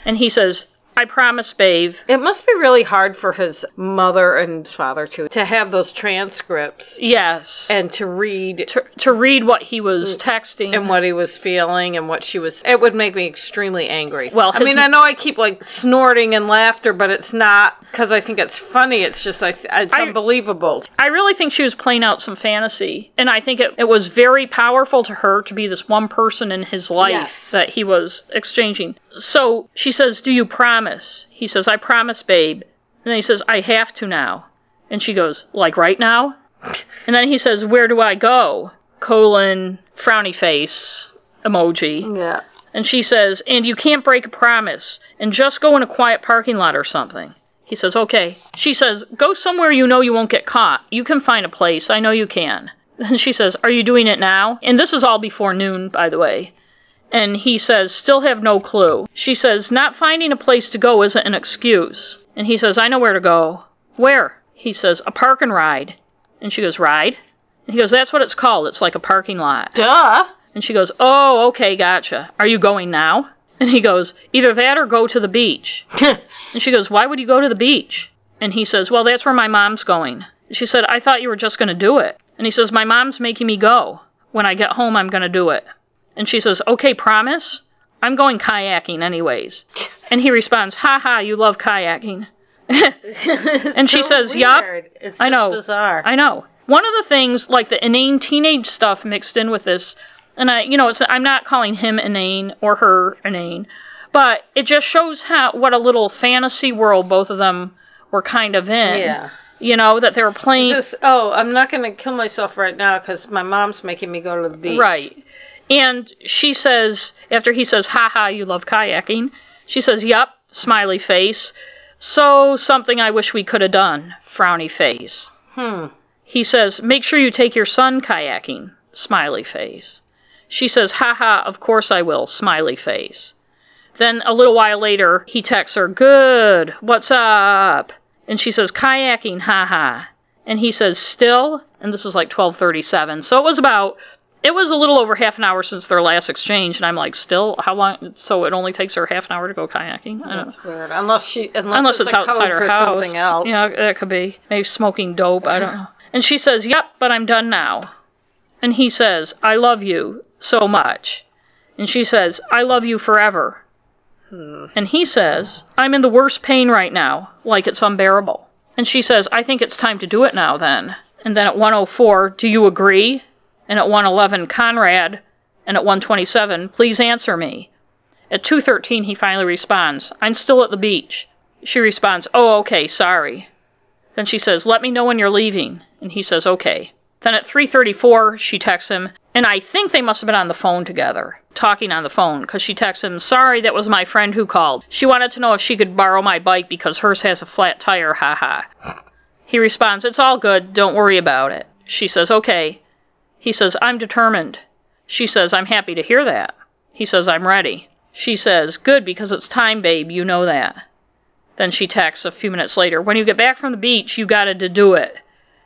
And he says, I promise, babe. It must be really hard for his mother and his father too to have those transcripts Yes. and to read to, to read what he was mm, texting. and what he was feeling and what she was. It would make me extremely angry. Well, I mean, I know I keep like snorting and laughter, but it's not because I think it's funny. It's just like it's I- unbelievable. I really think she was playing out some fantasy. And I think it, it was very powerful to her to be this one person in his life Yes. that he was exchanging. So she says, Do you promise? He says, I promise, babe. And then he says, I have to now. And she goes, Like right now? And then he says, Where do I go? Colon, frowny face emoji. Yeah. And she says, And you can't break a promise and just go in a quiet parking lot or something. He says, Okay. She says, Go somewhere you know you won't get caught. You can find a place. I know you can. Then she says, Are you doing it now? And this is all before noon, by the way. And he says, Still have no clue. She says, Not finding a place to go isn't an excuse. And he says, I know where to go. Where? He says, A park and ride. And she goes, Ride? And he goes, That's what it's called. It's like a parking lot. Duh. And she goes, Oh, okay, gotcha. Are you going now? And he goes, Either that or go to the beach. And she goes, Why would you go to the beach? And he says, Well, that's where my mom's going. She said, I thought you were just going to do it. And he says, My mom's making me go. When I get home, I'm going to do it. And she says, Okay, promise? I'm going kayaking anyways. And he responds, Ha ha, you love kayaking. and she So says, Yup. I know. Bizarre. I know. One of the things, like the inane teenage stuff mixed in with this, and I, you know, it's, I'm not calling him inane or her inane, but it just shows how what a little fantasy world both of them were kind of in. Yeah. You know that they were playing. Just oh, I'm not going to kill myself right now because my mom's making me go to the beach. Right. And she says, after he says, ha ha, you love kayaking, she says, yup, smiley face. So something I wish we could have done, frowny face. Hmm. He says, make sure you take your son kayaking, smiley face. She says, ha ha, of course I will, smiley face. Then a little while later, he texts her, good, what's up? And she says, kayaking, ha ha. And he says, still? And this is like 1237. So it was about, it was a little over half an hour since their last exchange. And I'm like, still? How long? So it only takes her half an hour to go kayaking? I don't. That's weird. Unless she, unless, Unless it's, code outside her house. something else. Yeah, that could be. Maybe smoking dope. I don't know. And she says, Yep, but I'm done now. And he says, I love you so much. And she says, I love you forever. Hmm. And he says, I'm in the worst pain right now, like it's unbearable. And she says, I think it's time to do it now then. And then at 104, do you agree? And at 111, Conrad. And at 127, please answer me. At 2:13 he finally responds, "I'm still at the beach." She responds, "Oh, okay, sorry." Then she says, "Let me know when you're leaving." And he says, "Okay." Then at 3:34 she texts him, and I think they must have been on the phone together, talking on the phone cuz she texts him, "Sorry, that was my friend who called. She wanted to know if she could borrow my bike because hers has a flat tire, haha." He responds, "It's all good. Don't worry about it." She says, "Okay." He says, "I'm determined." She says, "I'm happy to hear that." He says, "I'm ready." She says, Good, because it's time, babe, you know that. Then she texts a few minutes later, When you get back from the beach, you gotta do it.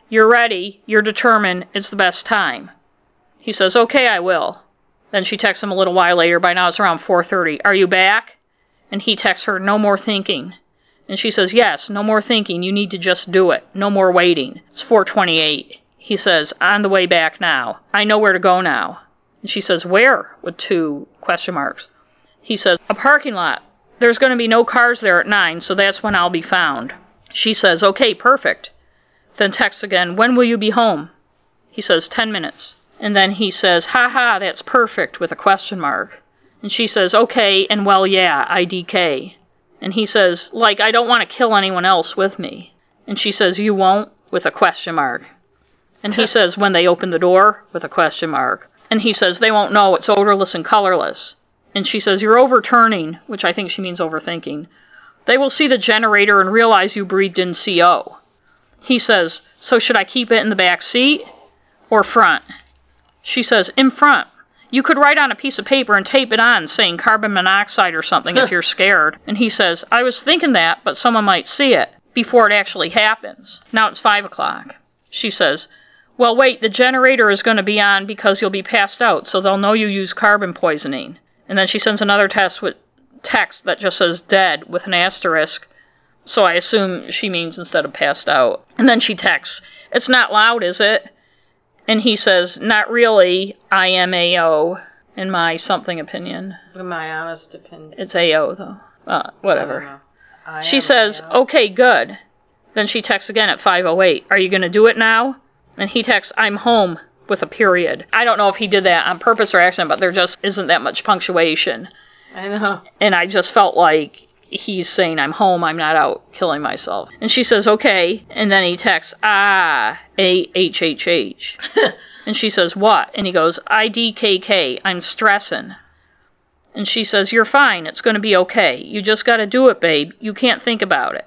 You're ready, you're determined, it's the best time. He says, Okay, I will. Then she texts him a little while later, by now it's around 4.30, Are you back? And he texts her, No more thinking. And she says, Yes, no more thinking, you need to just do it. No more waiting. It's 4.28. He says, On the way back now. I know where to go now. And she says, Where? with two question marks. He says, A parking lot. There's going to be no cars there at 9, so that's when I'll be found. She says, Okay, perfect. Then texts again, When will you be home? He says, 10 minutes. And then he says, Ha ha, that's perfect, with a question mark. And she says, okay, and well, yeah, IDK. And he says, like, I don't want to kill anyone else with me. And she says, you won't? With a question mark. And he says, when they open the door? With a question mark. And he says, they won't know, it's odorless and colorless. And she says, you're overturning, which I think she means overthinking. They will see the generator and realize you breathed in CO. He says, so should I keep it in the back seat or front? She says, in front. You could write on a piece of paper and tape it on saying carbon monoxide or something if you're scared. And he says, I was thinking that, but someone might see it before it actually happens. Now it's five o'clock. She says, Well, wait, the generator is going to be on because you'll be passed out, so they'll know you used carbon poisoning. And then she sends another test with text that just says dead with an asterisk. So I assume she means instead of passed out. And then she texts, It's not loud, is it? And he says, Not really. I am AO, in my something opinion. In my honest opinion. It's AO, though. Uh, whatever. She says, AO. Okay, good. Then she texts again at 5.08. Are you going to do it now? And he texts, I'm home, with a period. I don't know if he did that on purpose or accident, but there just isn't that much punctuation. I know. And I just felt like he's saying, I'm home, I'm not out killing myself. And she says, okay. And then he texts, ah, A H H H. And she says, what? And he goes, IDKK, I'm stressing. And she says, you're fine, it's going to be okay. You just got to do it, babe. You can't think about it.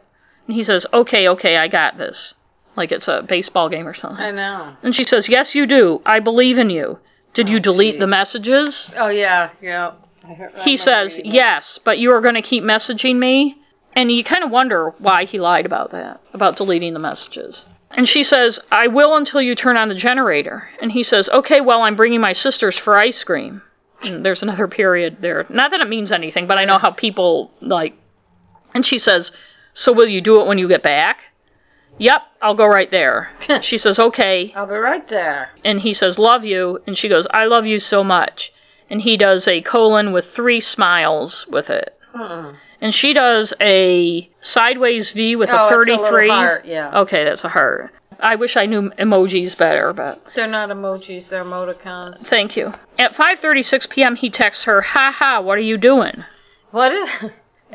And he says, okay, okay, I got this. Like it's a baseball game or something. I know. And she says, yes, you do. I believe in you. Did oh, you Oh, delete geez. the messages? Oh yeah, yeah. I heard- I He says, yes, but you are going to keep messaging me. And you kind of wonder why he lied about that, about deleting the messages. And she says, I will until you turn on the generator. And he says, okay, well, I'm bringing my sisters for ice cream. And there's another period there. Not that it means anything, but I know how people, like. And she says, so will you do it when you get back? Yep, I'll go right there. she says, okay. I'll be right there. And he says, love you. And she goes, I love you so much. And he does a colon with three smiles with it. Mm-mm. And she does a sideways V with Oh, a it's a 33. heart, yeah. Okay, that's a heart. I wish I knew emojis better, but They're not emojis, they're emoticons. thank you. At 5:36 p.m., he texts her, "Ha ha, what are you doing?" What is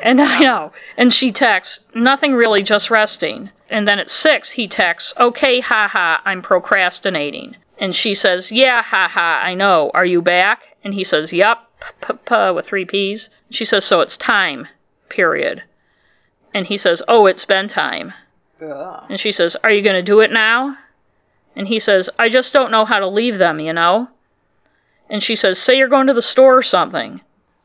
And I know. And she texts, "Nothing really, just resting." And then at 6, he texts, "Okay, ha ha, I'm procrastinating." And she says, "Yeah, ha ha, I know. Are you back?" And he says, "Yup." p- p- with three P's. She says, "So it's time." Period. And he says, "Oh, it's been time." Ugh. And she says, Are you going to do it now? And he says, I just don't know how to leave them, you know? And she says, Say you're going to the store or something.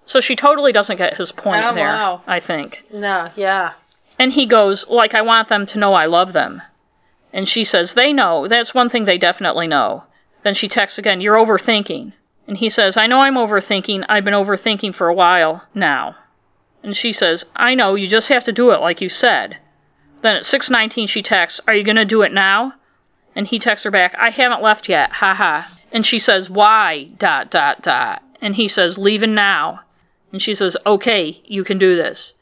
So she totally doesn't get his point Oh, there, wow. I think. No, yeah. And he goes, Like, I want them to know I love them. And she says, They know. That's one thing they definitely know. Then she texts again, You're overthinking. And he says, I know I'm overthinking. I've been overthinking for a while now. And she says, I know, you just have to do it like you said. Then at 6:19 she texts, "Are you going to do it now?" And he texts her back, "I haven't left yet." Ha ha. And she says, "Why?" dot dot dot. And he says, "Leaving now." And she says, "Okay, you can do this."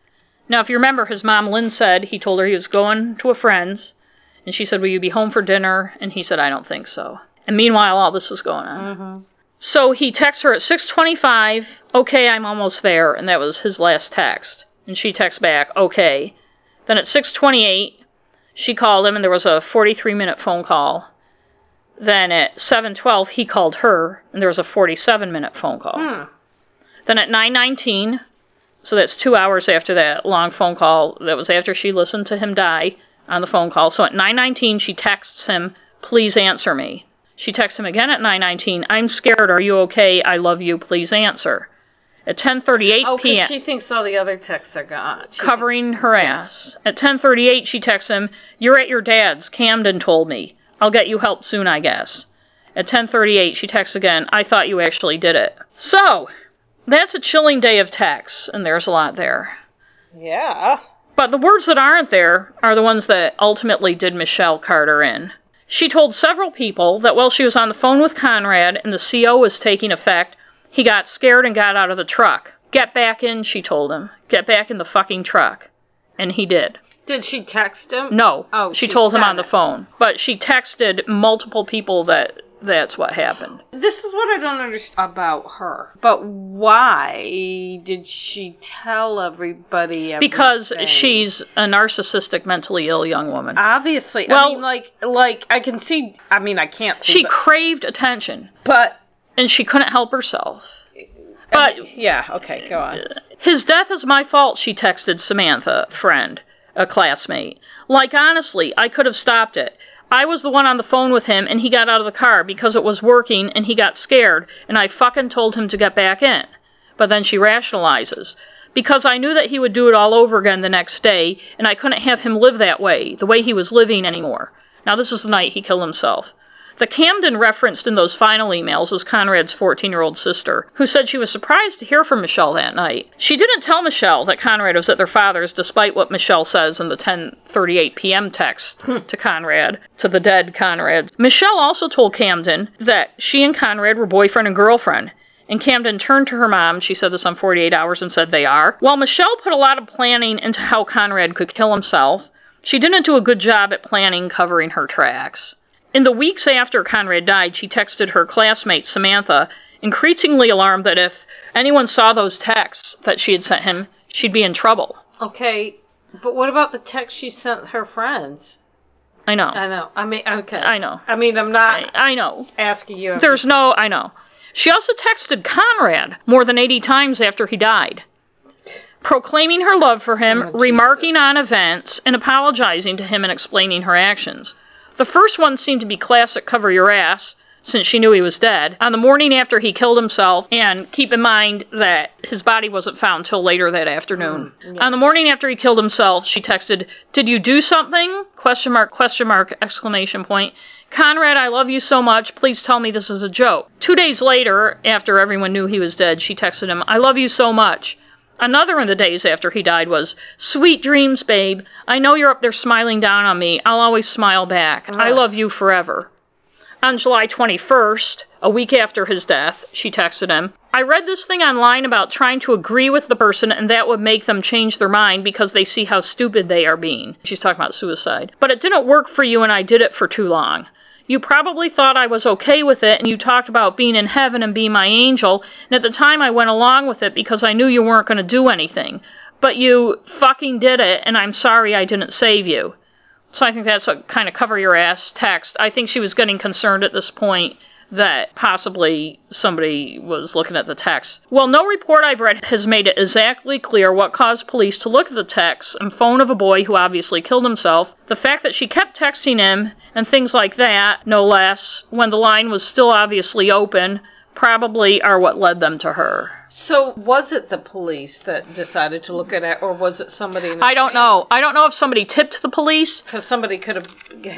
Now, if you remember, his mom Lynn said he told her he was going to a friend's, and she said, "Will you be home for dinner?" And he said, "I don't think so." And meanwhile, all this was going on. Mm-hmm. So he texts her at 6:25, "Okay, I'm almost there," and that was his last text. And she texts back, "Okay." Then at 6:28, she called him and there was a 43-minute phone call. Then at 7:12, he called her and there was a 47-minute phone call. Hmm. Then at 9:19, so that's 2 hours after that long phone call, that was after she listened to him die on the phone call. So at 9:19, she texts him, "Please answer me." She texts him again at 9:19, "I'm scared. Are you okay? I love you. Please answer." At 10:38 Oh, p.m. she thinks all the other texts are gone. She covering her ass. At 10:38 she texts him, "You're at your dad's. Camden told me. I'll get you help soon, I guess." At 10:38 she texts again, "I thought you actually did it." So, that's a chilling day of texts, and there's a lot there. Yeah. But the words that aren't there are the ones that ultimately did Michelle Carter in. She told several people that while she was on the phone with Conrad and the CO was taking effect, he got scared and got out of the truck. Get back in, she told him. Get back in the fucking truck. And he did. Did she text him? No. Oh, she, she told him on the it. phone. But she texted multiple people that that's what happened. This is what I don't understand about her. But why did she tell everybody? Everything? Because she's a narcissistic, mentally ill young woman. obviously. Well- I mean, like, like I can see. I mean, I can't see. She but, craved attention, but and she couldn't help herself. I But mean, yeah. Okay, go on. His death is my fault, she texted Samantha, friend, a classmate. Like, honestly, I could have stopped it. I was the one on the phone with him, and he got out of the car because it was working, and he got scared, and I fucking told him to get back in. But then she rationalizes. Because I knew that he would do it all over again the next day, and I couldn't have him live that way, the way he was living anymore. Now, this is the night he killed himself. The Camden referenced in those final emails is Conrad's 14 year old sister, who said she was surprised to hear from Michelle that night. She didn't tell Michelle that Conrad was at their father's, despite what Michelle says in the 10:38 p.m. text hmm. to Conrad, to the dead Conrad. Michelle also told Camden that she and Conrad were boyfriend and girlfriend. And Camden turned to her mom, she said this on 48 Hours, and said they are. While Michelle put a lot of planning into how Conrad could kill himself, she didn't do a good job at planning covering her tracks. In the weeks after Conrad died, she texted her classmate, Samantha, increasingly alarmed that if anyone saw those texts that she had sent him, she'd be in trouble. Okay, but what about the text she sent her friends? I know. I know. I mean, okay. I know. I mean, I'm not I, I know. asking you. There's no, I know. She also texted Conrad more than 80 times after he died, proclaiming her love for him, Oh, remarking Jesus. on events, and apologizing to him and explaining her actions. The first one seemed to be classic cover your ass, since she knew he was dead, on the morning after he killed himself, and keep in mind that his body wasn't found till later that afternoon. Mm, on the morning after he killed himself, she texted, "Did you do something?" question mark question mark exclamation point. Conrad, I love you so much. Please tell me this is a joke. 2 days later, after everyone knew he was dead, she texted him, "I love you so much." Another in the days after he died was, Sweet dreams, babe. I know you're up there smiling down on me. I'll always smile back. I love you forever. On July 21st, a week after his death, she texted him, I read this thing online about trying to agree with the person and that would make them change their mind because they see how stupid they are being. She's talking about suicide. But it didn't work for you and I did it for too long. You probably thought I was okay with it and you talked about being in heaven and being my angel, and at the time I went along with it because I knew you weren't going to do anything. But you fucking did it and I'm sorry I didn't save you. So I think that's a kind of cover your ass text. I think she was getting concerned at this point that possibly somebody was looking at the text. Well, no report I've read has made it exactly clear what caused police to look at the text and phone of a boy who obviously killed himself. The fact that she kept texting him and things like that, no less, when the line was still obviously open, probably are what led them to her. So was it the police that decided to look at it, or was it somebody? In I don't know. I don't know if somebody tipped the police Because somebody could have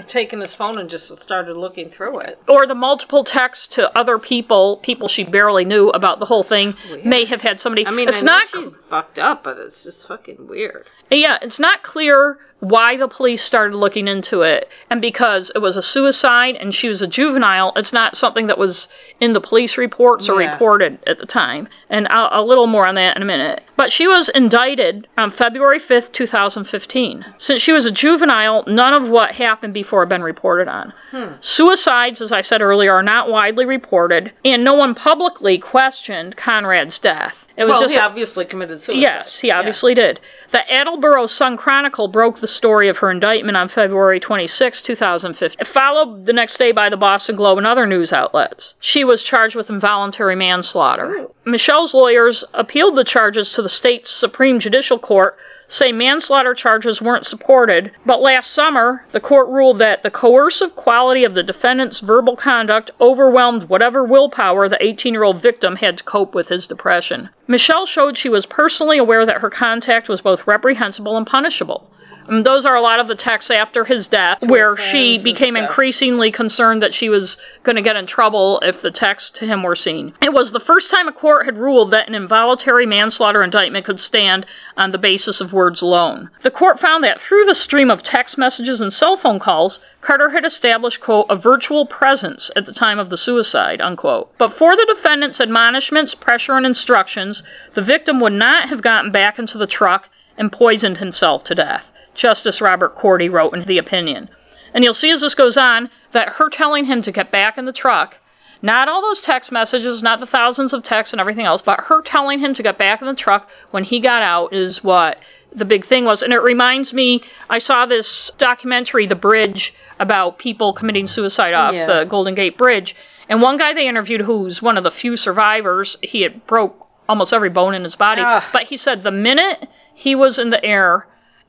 taken his phone and just started looking through it. or the multiple texts to other people, people she barely knew about the whole thing, Weird. may have had somebody. I mean, it's I not. she's fucked up, but it's just fucking weird. Yeah, it's not clear why the police started looking into it, and because it was a suicide and she was a juvenile, it's not something that was in the police reports or Yeah. reported at the time. And I'll, a little more on that in a minute. But she was indicted on February 5th, 2015. Since she was a juvenile, none of what happened before had been reported on. Hmm. Suicides, as I said earlier, are not widely reported, and no one publicly questioned Conrad's death. It was well, just he obviously committed suicide. Yes, he Yeah. obviously did. The Attleboro Sun Chronicle broke the story of her indictment on February 26, 2015, followed the next day by the Boston Globe and other news outlets. She was charged with involuntary manslaughter. Ooh. Michelle's lawyers appealed the charges to the state's Supreme Judicial Court, say manslaughter charges weren't supported, but last summer, the court ruled that the coercive quality of the defendant's verbal conduct overwhelmed whatever willpower the 18 year old victim had to cope with his depression. Michelle showed she was personally aware that her contact was both reprehensible and punishable. And those are a lot of the texts after his death, where she became increasingly concerned that she was going to get in trouble if the texts to him were seen. It was the first time a court had ruled that an involuntary manslaughter indictment could stand on the basis of words alone. The court found that through the stream of text messages and cell phone calls, Carter had established, quote, a virtual presence at the time of the suicide, unquote. But for the defendant's admonishments, pressure, and instructions, the victim would not have gotten back into the truck and poisoned himself to death. Justice Robert Cordy wrote in the opinion. And you'll see as this goes on that her telling him to get back in the truck, not all those text messages, not the thousands of texts and everything else, but her telling him to get back in the truck when he got out is what the big thing was. And it reminds me, I saw this documentary, The Bridge, about people committing suicide off Yeah. the Golden Gate Bridge. And one guy they interviewed who's one of the few survivors, he had broke almost every bone in his body. Ah. But he said the minute he was in the air,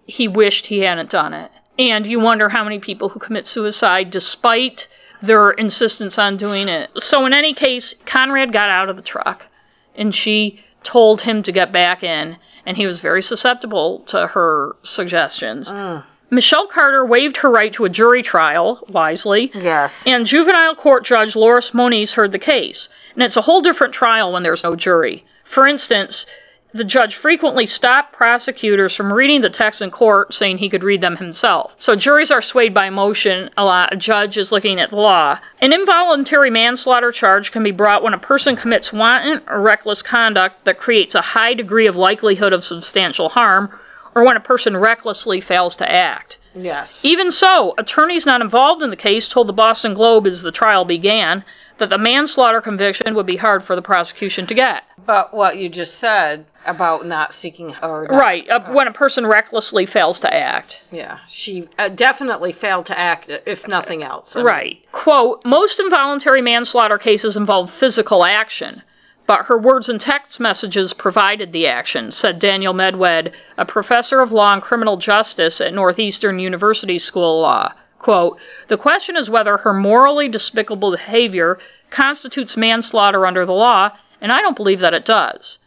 he wished he hadn't done it. And you wonder how many people who commit suicide despite their insistence on doing it. So in any case, Conrad got out of the truck and she told him to get back in and he was very susceptible to her suggestions. Mm. Michelle Carter waived her right to a jury trial wisely. Yes. And juvenile court judge Lawrence Moniz heard the case. And it's a whole different trial when there's no jury. For instance, the judge frequently stopped prosecutors from reading the text in court, saying he could read them himself. So juries are swayed by emotion a lot. A judge is looking at the law. An involuntary manslaughter charge can be brought when a person commits wanton or reckless conduct that creates a high degree of likelihood of substantial harm, or when a person recklessly fails to act. yes. Even so, attorneys not involved in the case told the Boston Globe as the trial began that the manslaughter conviction would be hard for the prosecution to get. But what you just said about not seeking or not- Right, uh, when a person recklessly fails to act. Yeah, she uh, definitely failed to act, if nothing else. I mean, Right. Quote, most involuntary manslaughter cases involve physical action, but her words and text messages provided the action, said Daniel Medwed, a professor of law and criminal justice at Northeastern University School of Law. Quote, the question is whether her morally despicable behavior constitutes manslaughter under the law, and I don't believe that it does.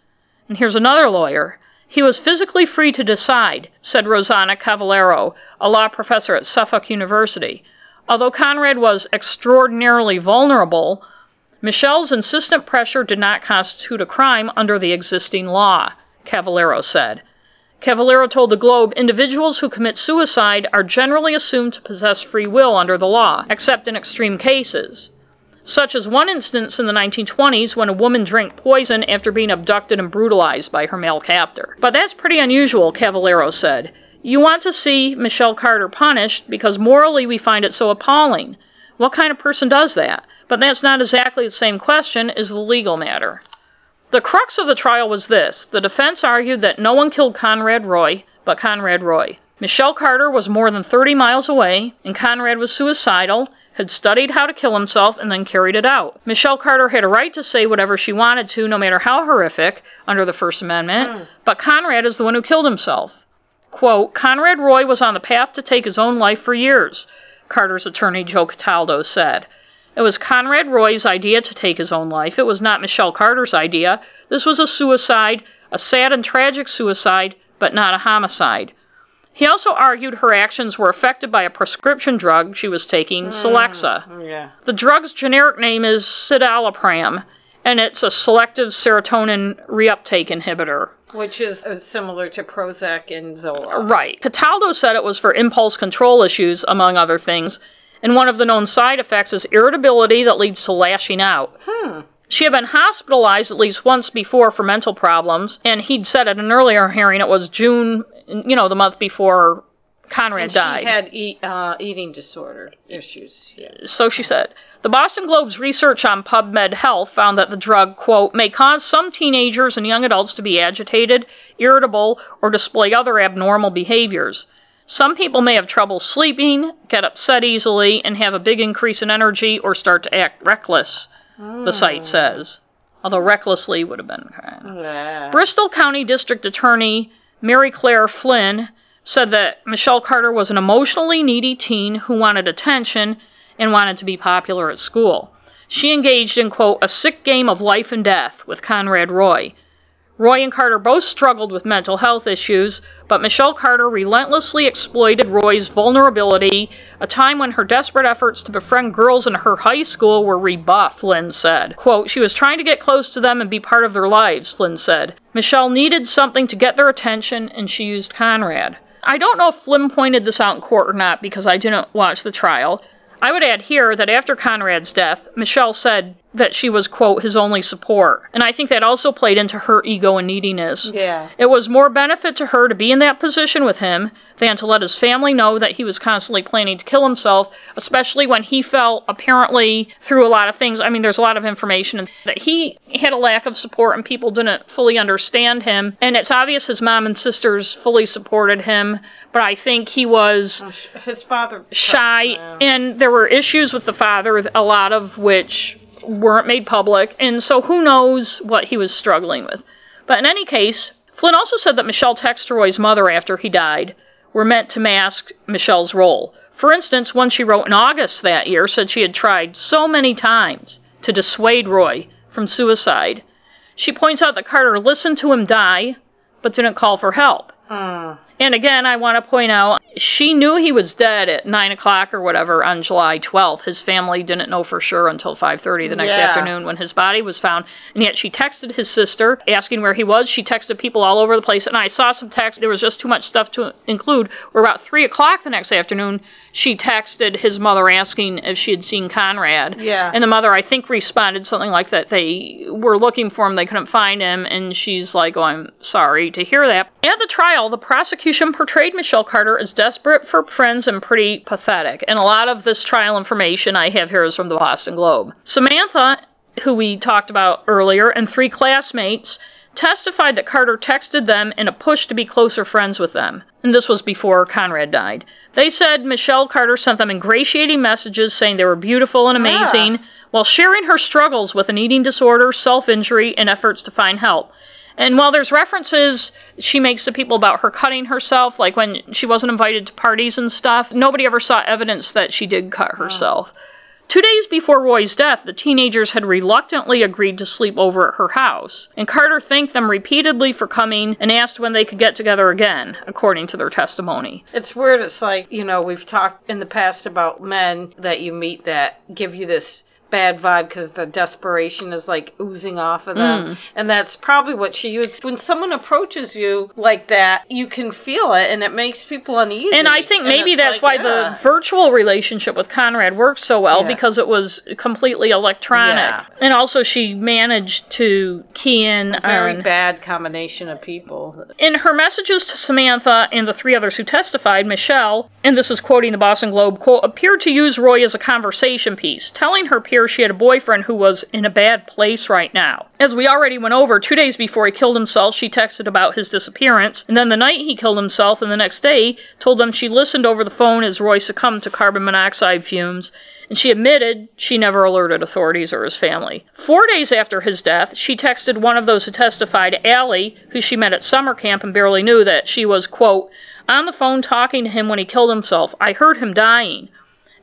And here's another lawyer. He was physically free to decide, said Rosanna Cavallaro, a law professor at Suffolk University. Although Conrad was extraordinarily vulnerable, Michelle's insistent pressure did not constitute a crime under the existing law, Cavallaro said. Cavallaro told the Globe individuals who commit suicide are generally assumed to possess free will under the law, except in extreme cases such as one instance in the 1920s when a woman drank poison after being abducted and brutalized by her male captor. But that's pretty unusual, Cavallaro said. You want to see Michelle Carter punished because morally we find it so appalling. What kind of person does that? But that's not exactly the same question as the legal matter. The crux of the trial was this the defense argued that no one killed Conrad Roy but Conrad Roy. Michelle Carter was more than 30 miles away, and Conrad was suicidal, had studied how to kill himself, and then carried it out. Michelle Carter had a right to say whatever she wanted to, no matter how horrific, under the First Amendment, hmm. but Conrad is the one who killed himself. Quote, Conrad Roy was on the path to take his own life for years, Carter's attorney Joe Cataldo said. It was Conrad Roy's idea to take his own life. It was not Michelle Carter's idea. This was a suicide, a sad and tragic suicide, but not a homicide. He also argued her actions were affected by a prescription drug she was taking, Celexa. Yeah. The drug's generic name is citalopram, and it's a selective serotonin reuptake inhibitor. Which is uh, similar to Prozac and Zoloft. Right. Cataldo said it was for impulse control issues, among other things, and one of the known side effects is irritability that leads to lashing out. Hmm. She had been hospitalized at least once before for mental problems, and he'd said at an earlier hearing it was June, you know, the month before Conrad And died. she had eat, uh, eating disorder issues. Yeah. So she said. The Boston Globe's research on PubMed Health found that the drug, quote, may cause some teenagers and young adults to be agitated, irritable, or display other abnormal behaviors. Some people may have trouble sleeping, get upset easily, and have a big increase in energy or start to act reckless, the hmm. site says. Although recklessly would have been. Yeah. Bristol County District Attorney Maryclare Flynn said that Michelle Carter was an emotionally needy teen who wanted attention and wanted to be popular at school. She engaged in, quote, a sick game of life and death with Conrad Roy. Roy and Carter both struggled with mental health issues, but Michelle Carter relentlessly exploited Roy's vulnerability, a time when her desperate efforts to befriend girls in her high school were rebuffed, Flynn said. Quote, she was trying to get close to them and be part of their lives, Flynn said. Michelle needed something to get their attention, and she used Conrad. I don't know if Flynn pointed this out in court or not because I didn't watch the trial. I would add here that after Conrad's death, Michelle said, that she was, quote, his only support. And I think that also played into her ego and neediness. Yeah. It was more benefit to her to be in that position with him than to let his family know that he was constantly planning to kill himself, especially when he felt apparently through a lot of things. I mean, there's a lot of information that he had a lack of support and people didn't fully understand him. And it's obvious his mom and sisters fully supported him, but I think he was oh, His father. shy and there were issues with the father, a lot of which weren't made public, and so who knows what he was struggling with. But in any case, Flynn also said that Michelle texted Roy's mother after he died were meant to mask Michelle's role. For instance, one she wrote in August that year said she had tried so many times to dissuade Roy from suicide. She points out that Carter listened to him die, but didn't call for help. Hmm. And again, I want to point out she knew he was dead at nine o'clock or whatever on July 12th. His family didn't know for sure until 5:30 the next Yeah. afternoon when his body was found. And yet she texted his sister asking where he was. She texted people all over the place, and I saw some text. There was just too much stuff to include. Where about three o'clock the next afternoon, she texted his mother asking if she had seen Conrad. Yeah. And the mother, I think, responded something like that. They were looking for him, they couldn't find him, and she's like, "Oh, I'm sorry to hear that." At the trial, the prosecution portrayed Michelle Carter as desperate for friends and pretty pathetic. And a lot of this trial information I have here is from the Boston Globe. Samantha, who we talked about earlier, and three classmates testified that Carter texted them in a push to be closer friends with them. And this was before Conrad died. They said Michelle Carter sent them ingratiating messages saying they were beautiful and amazing ah. while sharing her struggles with an eating disorder, self injury, and efforts to find help. And while there's references she makes to people about her cutting herself, like when she wasn't invited to parties and stuff, nobody ever saw evidence that she did cut herself. Two days before Roy's death, the teenagers had reluctantly agreed to sleep over at her house, and Carter thanked them repeatedly for coming and asked when they could get together again, according to their testimony. It's weird. It's like, you know, we've talked in the past about men that you meet that give you this bad vibe because the desperation is like oozing off of them. Mm. And that's probably what she would. When someone approaches you like that, you can feel it and it makes people uneasy. And I think maybe that's like, why yeah. the virtual relationship with Conrad worked so well Yeah. because it was completely electronic. Yeah. And also, she managed to key in very on bad combination of people. In her messages to Samantha and the three others who testified, Michelle, and this is quoting the Boston Globe, quote, appeared to use Roy as a conversation piece, telling her peers she had a boyfriend who was in a bad place right now. As we already went over, two days before he killed himself, she texted about his disappearance, and then the night he killed himself and the next day told them she listened over the phone as Roy succumbed to carbon monoxide fumes, and she admitted she never alerted authorities or his family. Four days after his death, she texted one of those who testified, Allie, who she met at summer camp and barely knew that she was, quote, on the phone talking to him when he killed himself. I heard him dying.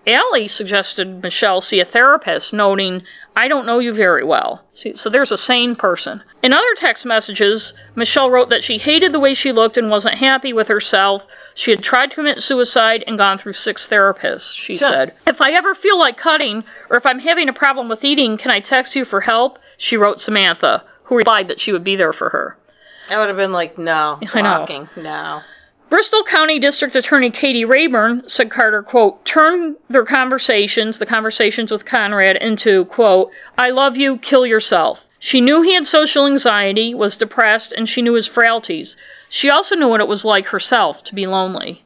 Allie suggested Michelle see a therapist, noting, I don't know you very well. See, so there's a sane person. In other text messages, Michelle wrote that she hated the way she looked and wasn't happy with herself. She had tried to commit suicide and gone through six therapists, she Sure. said. If I ever feel like cutting, or if I'm having a problem with eating, can I text you for help? She wrote Samantha, who replied that she would be there for her. I would have been like, no, I know. blocking, no. Bristol County District Attorney Katie Rayburn said Carter, quote, turned their conversations, the conversations with Conrad, into, quote, I love you, kill yourself. She knew he had social anxiety, was depressed, and she knew his frailties. She also knew what it was like herself to be lonely.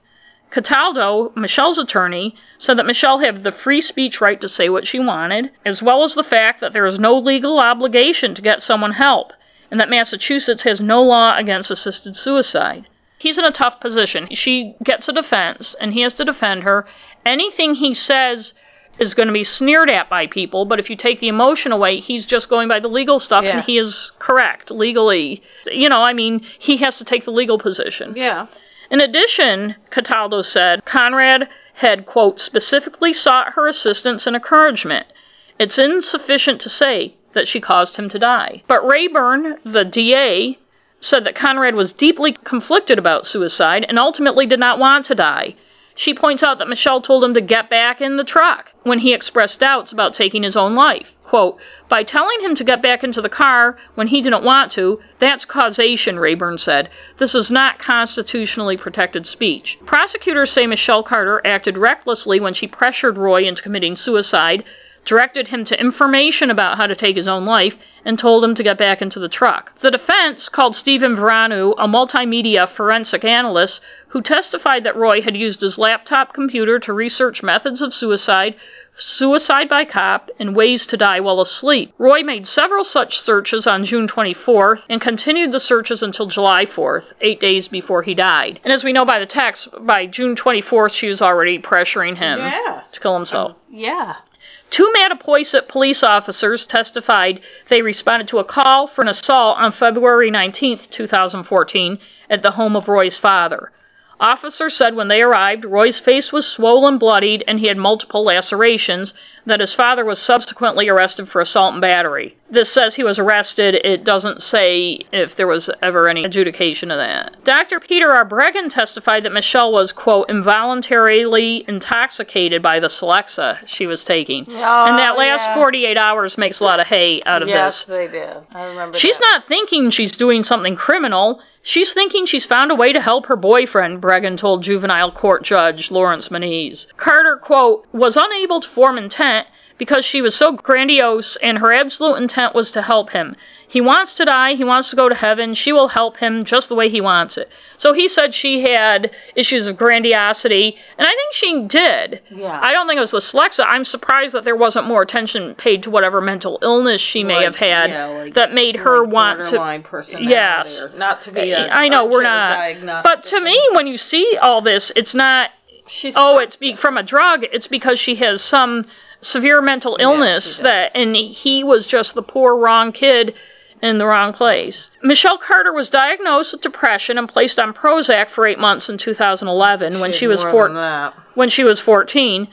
Cataldo, Michelle's attorney, said that Michelle had the free speech right to say what she wanted, as well as the fact that there is no legal obligation to get someone help, and that Massachusetts has no law against assisted suicide. He's in a tough position. She gets a defense, and he has to defend her. Anything he says is going to be sneered at by people, but if you take the emotion away, he's just going by the legal stuff, Yeah. and he is correct legally. You know, I mean, he has to take the legal position. Yeah. In addition, Cataldo said Conrad had, quote, specifically sought her assistance and encouragement. It's insufficient to say that she caused him to die. But Rayburn, the DA, said that Conrad was deeply conflicted about suicide and ultimately did not want to die. She points out that Michelle told him to get back in the truck when he expressed doubts about taking his own life. Quote, by telling him to get back into the car when he didn't want to, that's causation, Rayburn said. This is not constitutionally protected speech. Prosecutors say Michelle Carter acted recklessly when she pressured Roy into committing suicide, directed him to information about how to take his own life, and told him to get back into the truck. The defense called Stephen Veranu, a multimedia forensic analyst, who testified that Roy had used his laptop computer to research methods of suicide, suicide by cop, and ways to die while asleep. Roy made several such searches on June 24th and continued the searches until July 4th, eight days before he died. And as we know by the text, by June 24th, she was already pressuring him Yeah. to kill himself. Um, yeah. Two Mattapoisett police officers testified they responded to a call for an assault on February 19, 2014, at the home of Roy's father. Officers said when they arrived, Roy's face was swollen, bloodied, and he had multiple lacerations, that his father was subsequently arrested for assault and battery. This says he was arrested. It doesn't say if there was ever any adjudication of that. Dr. Peter R. Breggin testified that Michelle was, quote, involuntarily intoxicated by the Celexa she was taking. Oh, and that last yeah. 48 hours makes a lot of hay out of Yes, this. they did. I remember. She's that. not thinking she's doing something criminal. She's thinking she's found a way to help her boyfriend, Breggin told juvenile court judge Lawrence Moniz. Carter, quote, was unable to form intent because she was so grandiose and her absolute intent was to help him. He wants to die, he wants to go to heaven, she will help him just the way he wants it. So he said she had issues of grandiosity, and I think she did. Yeah. I don't think it was the Celexa. I'm surprised that there wasn't more attention paid to whatever mental illness she may Like, have had yeah, like- that made her Like want to Yes. Not to be a I know we're not. But to me, when you see all this, it's not. she's Oh, it's be, from a drug. It's because she has some severe mental illness she that, and he was just the poor wrong kid in the wrong place. Michelle Carter was diagnosed with depression and placed on Prozac for eight months in 2011 when she was four, when she was 14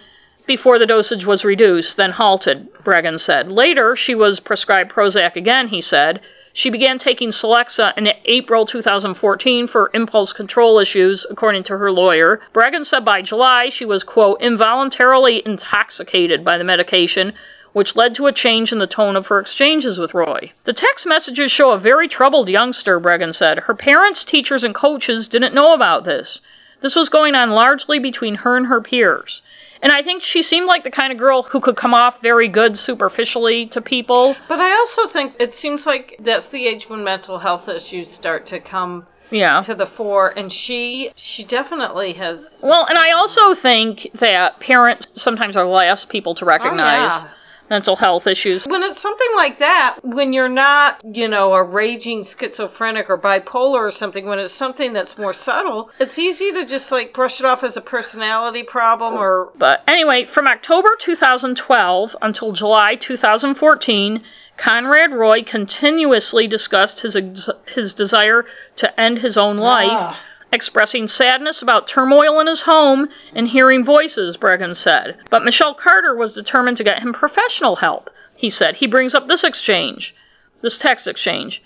before the dosage was reduced, then halted, Breggin said. Later, she was prescribed Prozac again, he said. She began taking Celexa in April 2014 for impulse control issues, according to her lawyer. Breggin said by July she was, quote, involuntarily intoxicated by the medication, which led to a change in the tone of her exchanges with Roy. The text messages show a very troubled youngster, Breggin said. Her parents, teachers, and coaches didn't know about this. This was going on largely between her and her peers. And I think she seemed like the kind of girl who could come off very good superficially to people. But I also think it seems like that's the age when mental health issues start to come Yeah. to the fore, and she she definitely has. Well, and I also think that parents sometimes are the last people to recognize oh, yeah. Mental health issues. When it's something like that, when you're not, you know, a raging schizophrenic or bipolar or something, when it's something that's more subtle, it's easy to just like brush it off as a personality problem or But anyway, from October 2012 until July 2014, Conrad Roy continuously discussed his ex- his desire to end his own life, Ah. Expressing sadness about turmoil in his home and hearing voices, Breggin said. But Michelle Carter was determined to get him professional help. He said he brings up this exchange, this text exchange.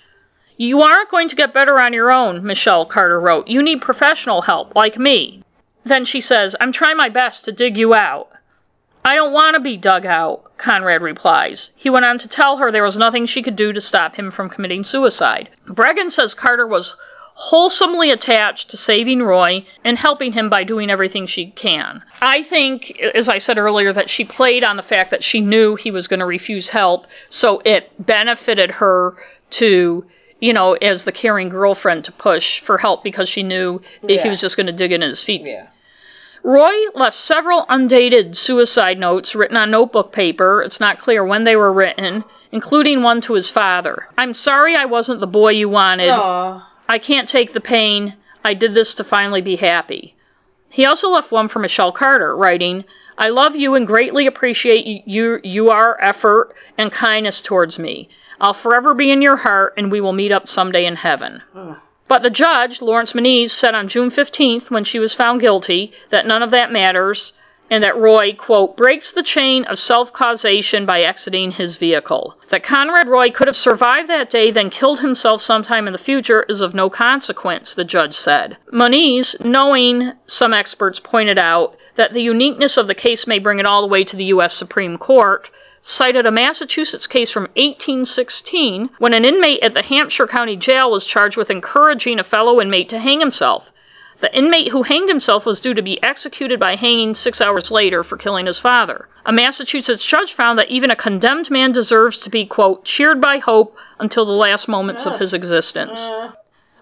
You aren't going to get better on your own, Michelle Carter wrote. You need professional help, like me. Then she says, I'm trying my best to dig you out. I don't want to be dug out, Conrad replies. He went on to tell her there was nothing she could do to stop him from committing suicide. Breggin says Carter was wholesomely attached to saving Roy and helping him by doing everything she can. I think, as I said earlier, that she played on the fact that she knew he was going to refuse help, so it benefited her to, you know, as the caring girlfriend to push for help because she knew that he was just going to dig in his feet. Roy left several undated suicide notes written on notebook paper. It's not clear when they were written, including one to his father. I'm sorry I wasn't the boy you wanted. Aw. I can't take the pain. I did this to finally be happy. He also left one for Michelle Carter, writing, I love you and greatly appreciate you, you, your effort and kindness towards me. I'll forever be in your heart, and we will meet up someday in heaven. But the judge, Lawrence Moniz, said on June 15th, when she was found guilty, that none of that matters, and that Roy, quote, breaks the chain of self causation by exiting his vehicle. That Conrad Roy could have survived that day, then killed himself sometime in the future, is of no consequence, the judge said. Moniz, knowing some experts pointed out that the uniqueness of the case may bring it all the way to the U.S. Supreme Court, cited a Massachusetts case from 1816 when an inmate at the Hampshire County Jail was charged with encouraging a fellow inmate to hang himself. The inmate who hanged himself was due to be executed by hanging six hours later for killing his father. A Massachusetts judge found that even a condemned man deserves to be, quote, cheered by hope until the last moments of his existence. Uh.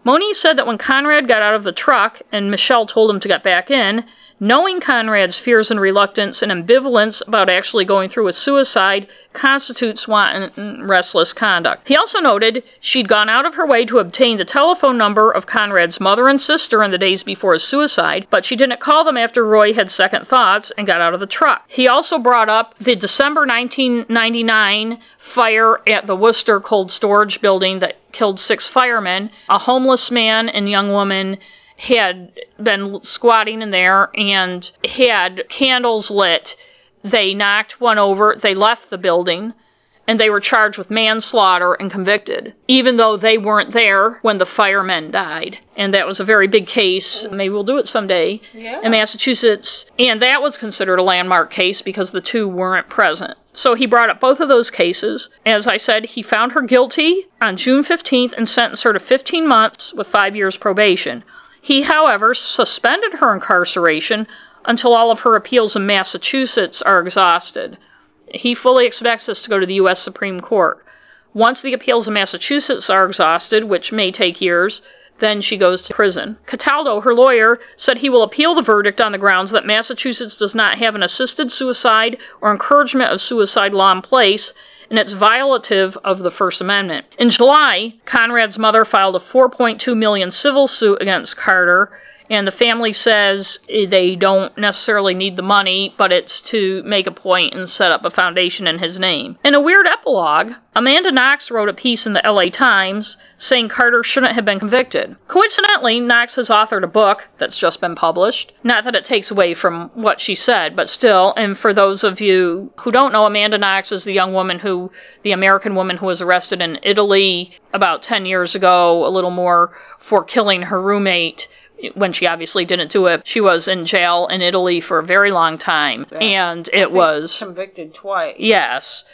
Moniz said that when Conrad got out of the truck and Michelle told him to get back in, knowing Conrad's fears and reluctance and ambivalence about actually going through with suicide constitutes wanton, reckless conduct. He also noted she'd gone out of her way to obtain the telephone number of Conrad's mother and sister in the days before his suicide, but she didn't call them after Roy had second thoughts and got out of the truck. He also brought up the December 1999 fire at the Worcester Cold Storage Building that killed six firemen. A homeless man and young woman had been squatting in there and had candles lit. They knocked one over, they left the building, and they were charged with manslaughter and convicted, even though they weren't there when the firemen died. And that was a very big case. Maybe we'll do it someday Yeah. in Massachusetts. And that was considered a landmark case because the two weren't present. So he brought up both of those cases. As I said, he found her guilty on June 15th and sentenced her to 15 months with five years probation. He, however, suspended her incarceration until all of her appeals in Massachusetts are exhausted. He fully expects this to go to the U.S. Supreme Court. Once the appeals in Massachusetts are exhausted, which may take years, then she goes to prison. Cataldo, her lawyer, said he will appeal the verdict on the grounds that Massachusetts does not have an assisted suicide or encouragement of suicide law in place, and it's violative of the First Amendment. In July, Conrad's mother filed a 4.2 million civil suit against Carter, and the family says eh, they don't necessarily need the money, but it's to make a point and set up a foundation in his name. In a weird epilogue, Amanda Knox wrote a piece in the LA Times saying Carter shouldn't have been convicted. Coincidentally, Knox has authored a book that's just been published. Not that it takes away from what she said, but still, and for those of you who don't know, Amanda Knox is the young woman who, the American woman who was arrested in Italy about 10 years ago, a little more, for killing her roommate when she obviously didn't do it. She was in jail in Italy for a very long time, and it was convicted twice. Yes.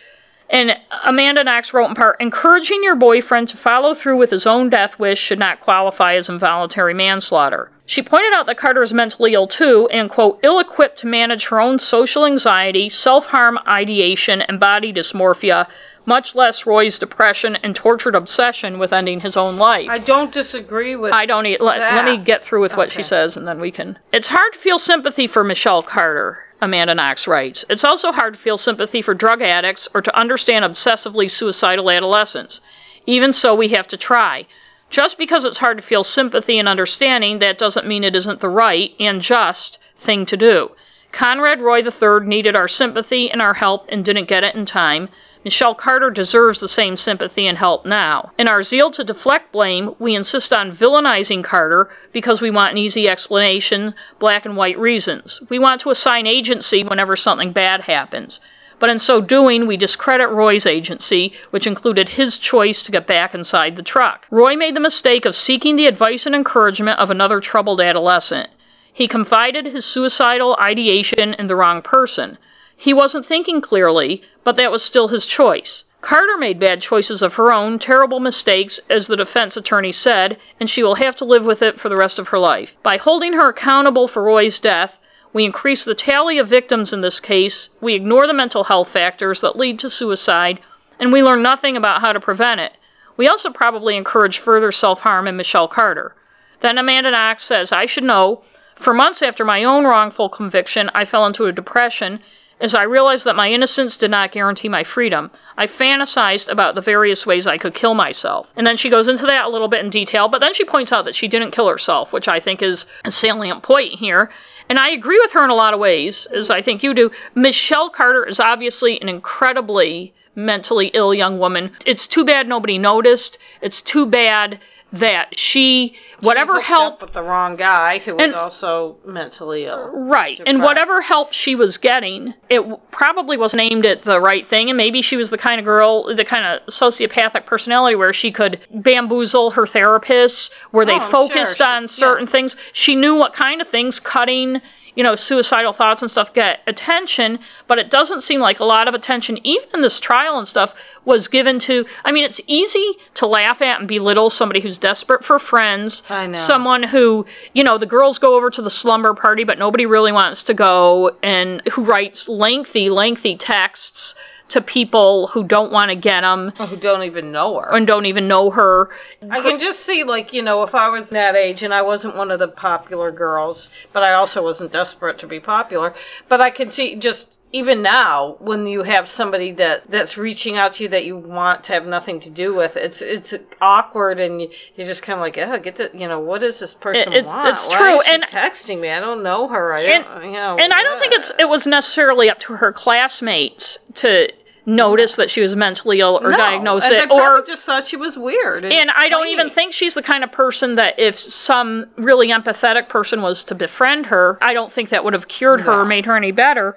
And Amanda Knox wrote in part, encouraging your boyfriend to follow through with his own death wish should not qualify as involuntary manslaughter. She pointed out that Carter is mentally ill too, and, quote, ill equipped to manage her own social anxiety, self harm ideation, and body dysmorphia, much less Roy's depression and tortured obsession with ending his own life. I don't disagree with. I don't. Let, let me get through with what she says, and then we can. It's hard to feel sympathy for Michelle Carter. Amanda Knox writes. It's also hard to feel sympathy for drug addicts or to understand obsessively suicidal adolescents. Even so, we have to try. Just because it's hard to feel sympathy and understanding, that doesn't mean it isn't the right and just thing to do. Conrad Roy III needed our sympathy and our help and didn't get it in time. Michelle Carter deserves the same sympathy and help now. In our zeal to deflect blame, we insist on villainizing Carter because we want an easy explanation, black and white reasons. We want to assign agency whenever something bad happens. But in so doing, we discredit Roy's agency, which included his choice to get back inside the truck. Roy made the mistake of seeking the advice and encouragement of another troubled adolescent. He confided his suicidal ideation in the wrong person. He wasn't thinking clearly, but that was still his choice. Carter made bad choices of her own, terrible mistakes, as the defense attorney said, and she will have to live with it for the rest of her life. By holding her accountable for Roy's death, we increase the tally of victims in this case, we ignore the mental health factors that lead to suicide, and we learn nothing about how to prevent it. We also probably encourage further self harm in Michelle Carter. Then Amanda Knox says, I should know. For months after my own wrongful conviction, I fell into a depression as I realized that my innocence did not guarantee my freedom. I fantasized about the various ways I could kill myself. And then she goes into that a little bit in detail, but then she points out that she didn't kill herself, which I think is a salient point here. And I agree with her in a lot of ways, as I think you do. Michelle Carter is obviously an incredibly mentally ill young woman. It's too bad nobody noticed. It's too bad that she, whatever She help with the wrong guy who was And- also mentally ill. Right. And whatever help she was getting, it probably wasn't aimed at the right thing. And maybe she was the kind of girl, the kind of sociopathic personality where she could bamboozle her therapists, where they Oh, I'm focused sure. She- on certain things. She knew what kind of things, cutting, you know, suicidal thoughts and stuff get attention, but it doesn't seem like a lot of attention, even in this trial and stuff, was given to. I mean, it's easy to laugh at and belittle somebody who's desperate for friends. I know. Someone who, you know, the girls go over to the slumber party, but nobody really wants to go, and who writes lengthy, lengthy texts to people who don't want to get them Who don't even know her. and don't even know her. I can just see, like, you know, if I was that age and I wasn't one of the popular girls, but I also wasn't desperate to be popular, but I can see just even now when you have somebody that that's reaching out to you that you want to have nothing to do with it's it's awkward and you, you're just kind of like oh get the you know what does this person it's- want? it's Why true, is and- texting me? I don't know her. I And- don't you know And I don't think it's it was necessarily up to her classmates to notice that she was mentally ill or no. diagnose it or just thought she was weird and, and I don't even think she's the kind of person that if some really empathetic person was to befriend her, I don't think that would have cured her or made her any better.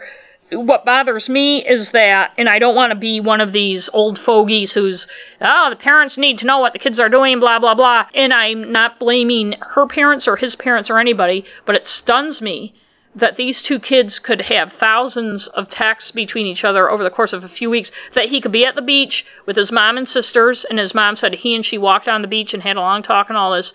What bothers me is that, and I don't want to be one of these old fogies who's, oh, the parents need to know what the kids are doing, blah, blah, blah. And I'm not blaming her parents or his parents or anybody, but it stuns me that these two kids could have thousands of texts between each other over the course of a few weeks, that he could be at the beach with his mom and sisters, and his mom said he and she walked on the beach and had a long talk and all this,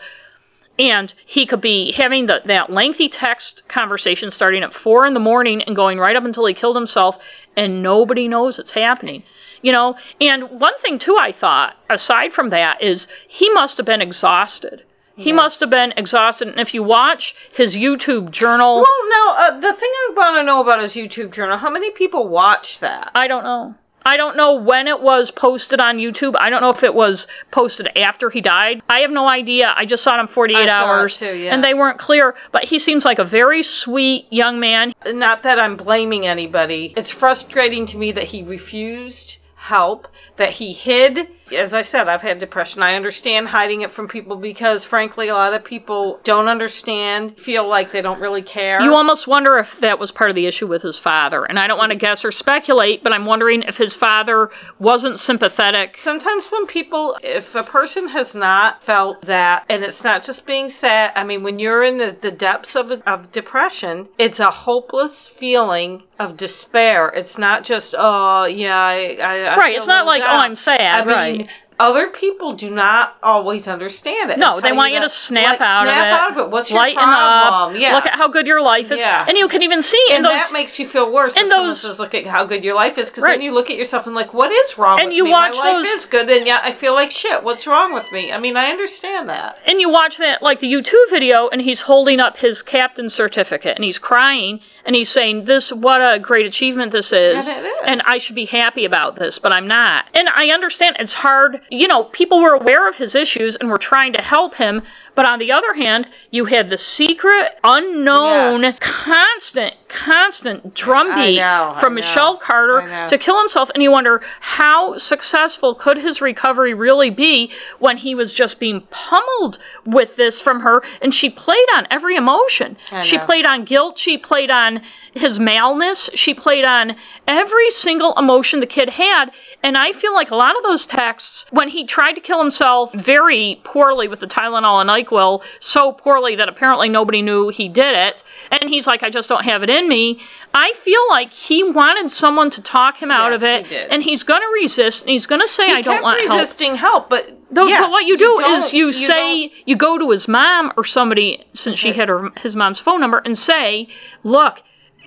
and he could be having the, that lengthy text conversation starting at four in the morning and going right up until he killed himself, and nobody knows it's happening. You know, and one thing too I thought, aside from that, is he must have been exhausted. He must have been exhausted, and if you watch his YouTube journal, well no uh, the thing i want to know about his youtube journal, how many people watch that I don't know. I don't know when it was posted on YouTube. I don't know if it was posted after he died. I have no idea. I just saw it in 48 I hours, too, yeah. and they weren't clear. But he seems like a very sweet young man. not that I'm blaming anybody. It's frustrating to me that he refused help, that he hid. As I said, I've had depression. I understand hiding it from people because, frankly, a lot of people don't understand, feel like they don't really care. You almost wonder if that was part of the issue with his father. And I don't want to guess or speculate, but I'm wondering if his father wasn't sympathetic. Sometimes when people, if a person has not felt that, and it's not just being sad, I mean, when you're in the, the depths of, of depression, it's a hopeless feeling of despair. It's not just, oh, yeah, I. I I Right, feel it's not like, oh, down. I'm sad, I mean, right. Other people do not always understand it. No, they want you to snap like, out snap of it. Snap out of it. What's your lighten problem? up. Yeah. Look at how good your life is. Yeah. And you can even see in and those that makes you feel worse. and those- says, "Look at how good your life is," because Right. then you look at yourself and like, "What is wrong?" And with you me? watch My life those- is good, and yet I feel like shit. What's wrong with me? I mean, I understand that. and you watch that like the YouTube video and he's holding up his captain's certificate and he's crying and he's saying this what a great achievement this is And it is. and I should be happy about this but I'm not. And I understand it's hard. You know, people were aware of his issues and were trying to help him, but on the other hand, you had the secret unknown Yes. constant constant drumbeat know, from Michelle Carter to kill himself and you wonder how successful could his recovery really be when he was just being pummeled with this from her and she played on every emotion. She played on guilt she played on his maleness. She played on every single emotion the kid had. And i feel like a lot of those texts when he tried to kill himself very poorly with the tylenol and nyquil so poorly that apparently nobody knew he did it and he's like i just don't have it in me. I feel like he wanted someone to talk him out Yes, of it he and he's going to resist and he's going to say He i don't want help. resisting help, but no, yes, but what you do is don't- you, say don't- you go to his mom or somebody since she had her his mom's phone number and say, "Look,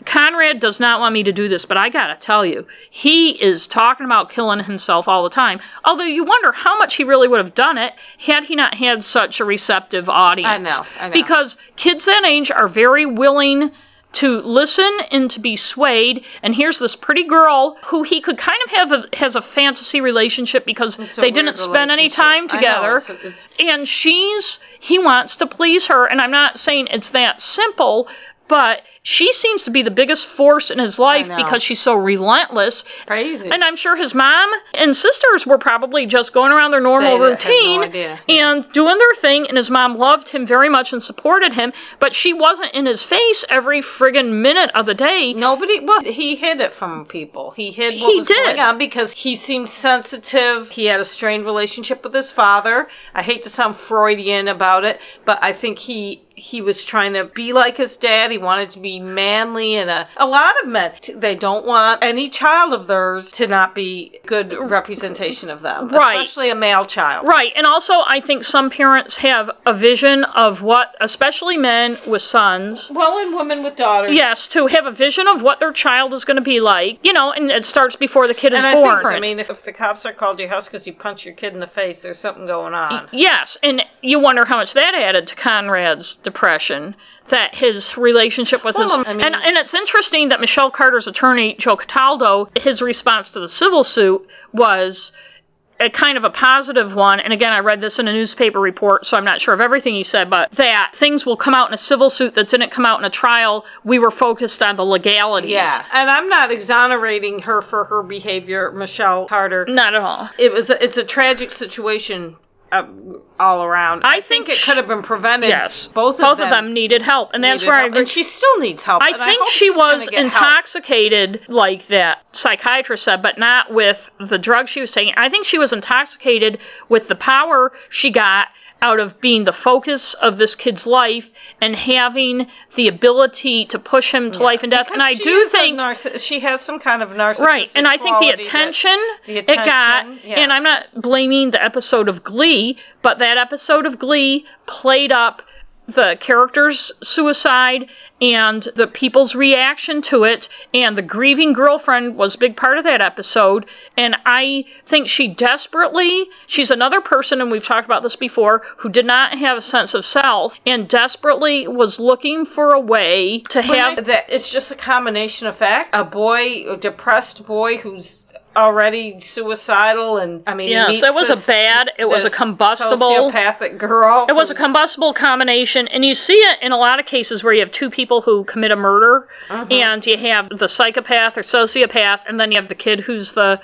Conrad does not want me to do this, but I got to tell you, he is talking about killing himself all the time. Although you wonder how much he really would have done it had he not had such a receptive audience. I know, I know. Because kids that age are very willing to listen and to be swayed. And here's this pretty girl who he could kind of have a, has a fantasy relationship because they didn't spend any time I know, together. it's- it's- and she's he wants to please her. And I'm not saying it's that simple. But she seems to be the biggest force in his life because she's so relentless. Crazy. And I'm sure his mom and sisters were probably just going around their normal They no routine idea. and doing their thing. And his mom loved him very much and supported him, but she wasn't in his face every friggin' minute of the day. Nobody. Well, he hid it from people. He hid what He was did. going on because he seemed sensitive. He had a strained relationship with his father. I hate to sound Freudian about it, but I think he he was trying to be like his dad. He wanted to be manly, and a, a lot of men they don't want any child of theirs to not be good representation of them, Right. Especially a male child. Right, and also I think some parents have a vision of what, especially men with sons, Well, and women with daughters. yes, to have a vision of what their child is going to be like, you know, and it starts before the kid is I born. think, I mean, if, if the cops are called to your house because you punch your kid in the face, there's something going on. Yes, and you wonder how much that added to Conrad's depression. That his relationship with Well, his I mean- and and it's interesting that Michelle Carter's attorney Joe Cataldo, his response to the civil suit was a kind of a positive one. And again, I read this in a newspaper report, so I'm not sure of everything he said, but that things will come out in a civil suit that didn't come out in a trial. We were focused on the legalities. Yeah, and I'm not exonerating her for her behavior, Michelle Carter. Not at all. It was a, it's a tragic situation uh, all around. I think, think it could have been prevented. Yes. both of Both them. of them needed help, and that's where I help, agree. and she still needs help. I think hope she was get help. intoxicated, like that psychiatrist said, but not with the drug she was taking. I think she was intoxicated with the power she got out of being the focus of this kid's life and having the ability to push him to life and death. and I do think. narciss- she has some kind of narcissistic Right, and I think the quality that- attention, it got, attention, and I'm not blaming the episode of Glee, but that episode of Glee played up the character's suicide and the people's reaction to it, and the grieving girlfriend was a big part of that episode. And I think she desperately, she's another person, and we've talked about this before, who did not have a sense of self and desperately was looking for a way to have that it's just a combination of fact. A boy, a depressed boy who's already suicidal, and I mean, Yes, it was a bad- it was a combustible- sociopathic girl. It was a combustible combination, and you see it in a lot of cases where you have two people who commit a murder, Mm-hmm. and you have the psychopath or sociopath, and then you have the kid who's the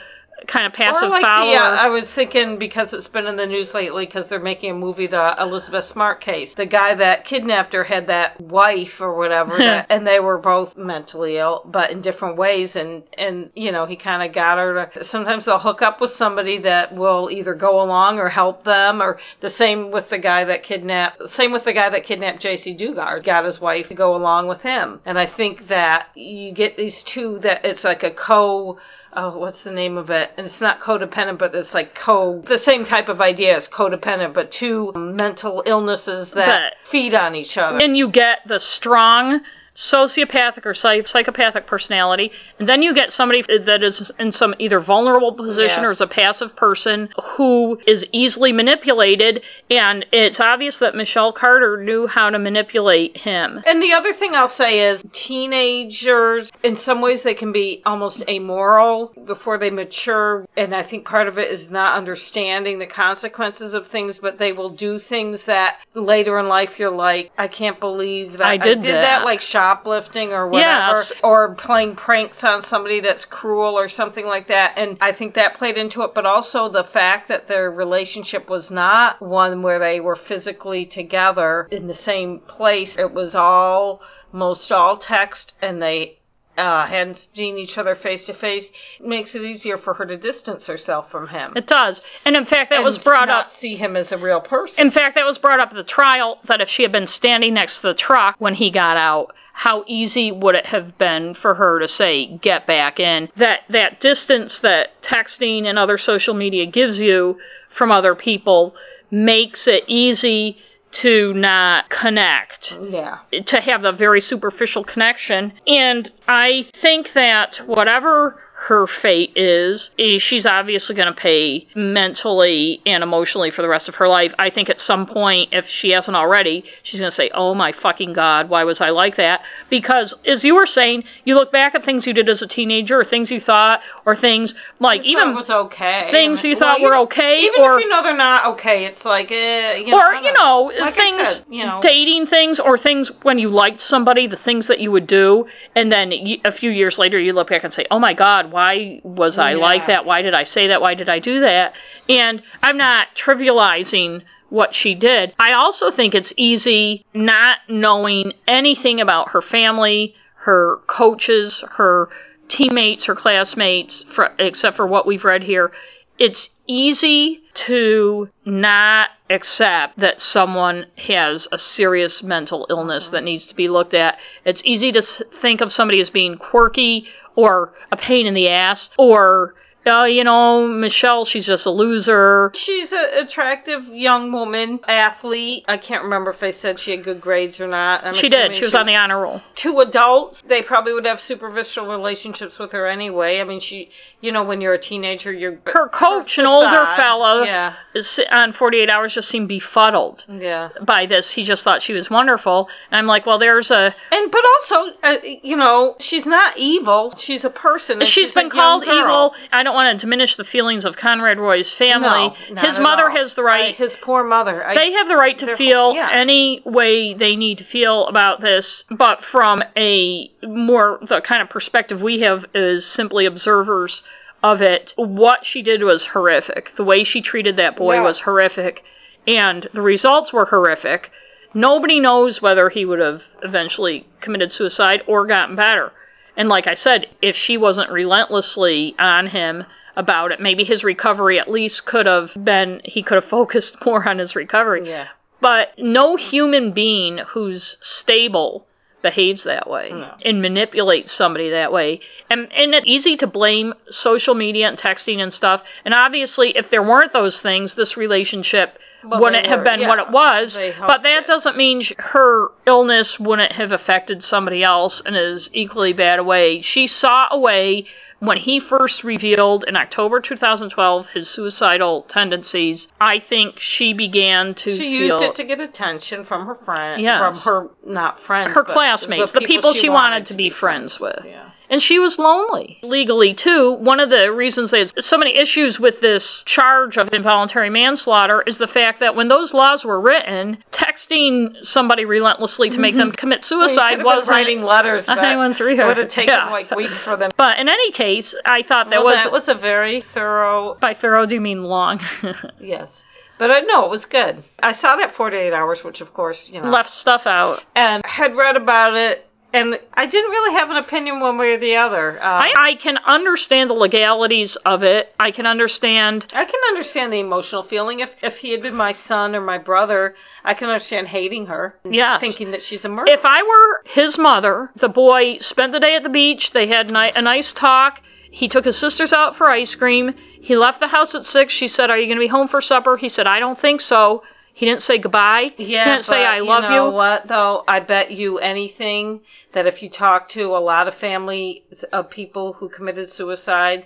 kind of passive Or like follower. the, uh, I was thinking because it's been in the news lately because they're making a movie, the Elizabeth Smart case. The guy that kidnapped her had that wife or whatever, that, and they were both mentally ill, but in different ways. And and you know he kind of got her to. Sometimes they'll hook up with somebody that will either go along or help them, or the same with the guy that kidnapped. Same with the guy that kidnapped Jaycee Dugard. Got his wife to go along with him, and I think that you get these two that it's like a co oh, what's the name of it? And it's not codependent, but it's like co, the same type of idea as codependent, but two mental illnesses that But- feed on each other. and you get the strong sociopathic or psych- psychopathic personality, and then you get somebody that is in some either vulnerable position or is a passive person who is easily manipulated, and it's obvious that Michelle Carter knew how to manipulate him. And the other thing I'll say is teenagers, in some ways, they can be almost amoral before they mature. And I think part of it is not understanding the consequences of things, but they will do things that later in life you're like, I can't believe that I did that." like shoplifting or whatever. Yes. Or playing pranks on somebody that's cruel or something like that. And I think that played into it, but also the fact that their relationship was not one where they were physically together in the same place. It was all, most all text, and they uh, hadn't seen each other face to face. Makes it easier for her to distance herself from him. It does, and in fact, that was brought not up. See him as a real person. In fact, that was brought up at the trial that if she had been standing next to the truck when he got out, how easy would it have been for her to say, get back in? That that distance that texting and other social media gives you from other people makes it easy to not connect yeah. to have a very superficial connection. And I think that whatever her fate is, eh, she's obviously going to pay mentally and emotionally for the rest of her life. I think at some point, if she hasn't already, she's going to say, Oh my fucking God, why was I like that? Because, as you were saying, you look back at things you did as a teenager, or things you thought, or things like You even was okay. things you Well, thought were okay, even or if you know they're not okay, it's like, eh, you know, or you know Like things said, you know, dating things or things when you liked somebody the things that you would do and then a few years later you look back and say oh my god why was i like that? Why did i say that? Why did i do that? And i'm not trivializing what she did. I also think it's easy not knowing anything about her family her coaches her teammates her classmates for, except for what we've read here. It's easy to not accept that someone has a serious mental illness that mm-hmm. needs to be looked at. It's easy to think of somebody as being quirky or a pain in the ass or oh, you know, Michelle, she's just a loser. She's an attractive young woman, athlete. I can't remember if they said she had good grades or not. I'm She did. She was on the honor roll. two adults. They probably would have superficial relationships with her anyway. I mean, she, you know, when you're a teenager, you're Her coach, an older fella, Yeah, is- on 48 Hours just seemed befuddled yeah. by this. He just thought she was wonderful. And I'm like, well, there's a. And but also, uh, you know, she's not evil. She's a person. she's a been called evil. I don't want to diminish the feelings of Conrad Roy's family. No, His mother all. has the right. I- his poor mother. I, they have the right to feel yeah. any way they need to feel about this, but from a more the kind of perspective we have is simply observers of it. What she did was horrific. The way she treated that boy Yes. was horrific, and the results were horrific. Nobody knows whether he would have eventually committed suicide or gotten better. And like I said, if she wasn't relentlessly on him about it, maybe his recovery at least could have been, he could have focused more on his recovery. yeah. But no human being who's stable behaves that way No. and manipulates somebody that way. And, and it's easy to blame social media and texting and stuff. And obviously, if there weren't those things, this relationship Well, wouldn't have were, been what it was. But that it. doesn't mean sh- her illness wouldn't have affected somebody else in as equally bad a way. She saw a way when he first revealed in October 2012 his suicidal tendencies. I think she began to She feel used it to get attention from her friends, Yes. from her not friends, her classmates, the people, she wanted to be friends with. Yeah. And she was lonely. Legally, too, one of the reasons they had so many issues with this charge of involuntary manslaughter is the fact that when those laws were written, texting somebody relentlessly to make them commit suicide Well, wasn't. could have been writing letters. But I went through It would have taken Yeah. like weeks for them. But in any case, I thought that Well, was, that was a very thorough. by thorough, do you mean long? Yes. But uh, no, it was good. I saw that 48 hours, which of course, you know, Left stuff out. and had read about it, and I didn't really have an opinion one way or the other. Uh, I, I can understand the legalities of it. I can understand I can understand the emotional feeling. If if he had been my son or my brother, I can understand hating her, Yes. thinking that she's a murderer. If I were his mother, the boy spent the day at the beach. They had ni- a nice talk. He took his sisters out for ice cream. He left the house at six. She said, "Are you going to be home for supper?" He said, "I don't think so." He didn't say goodbye. Yeah, he didn't say I love you. Know you. what though? I bet you anything that if you talk to a lot of families of people who committed suicide,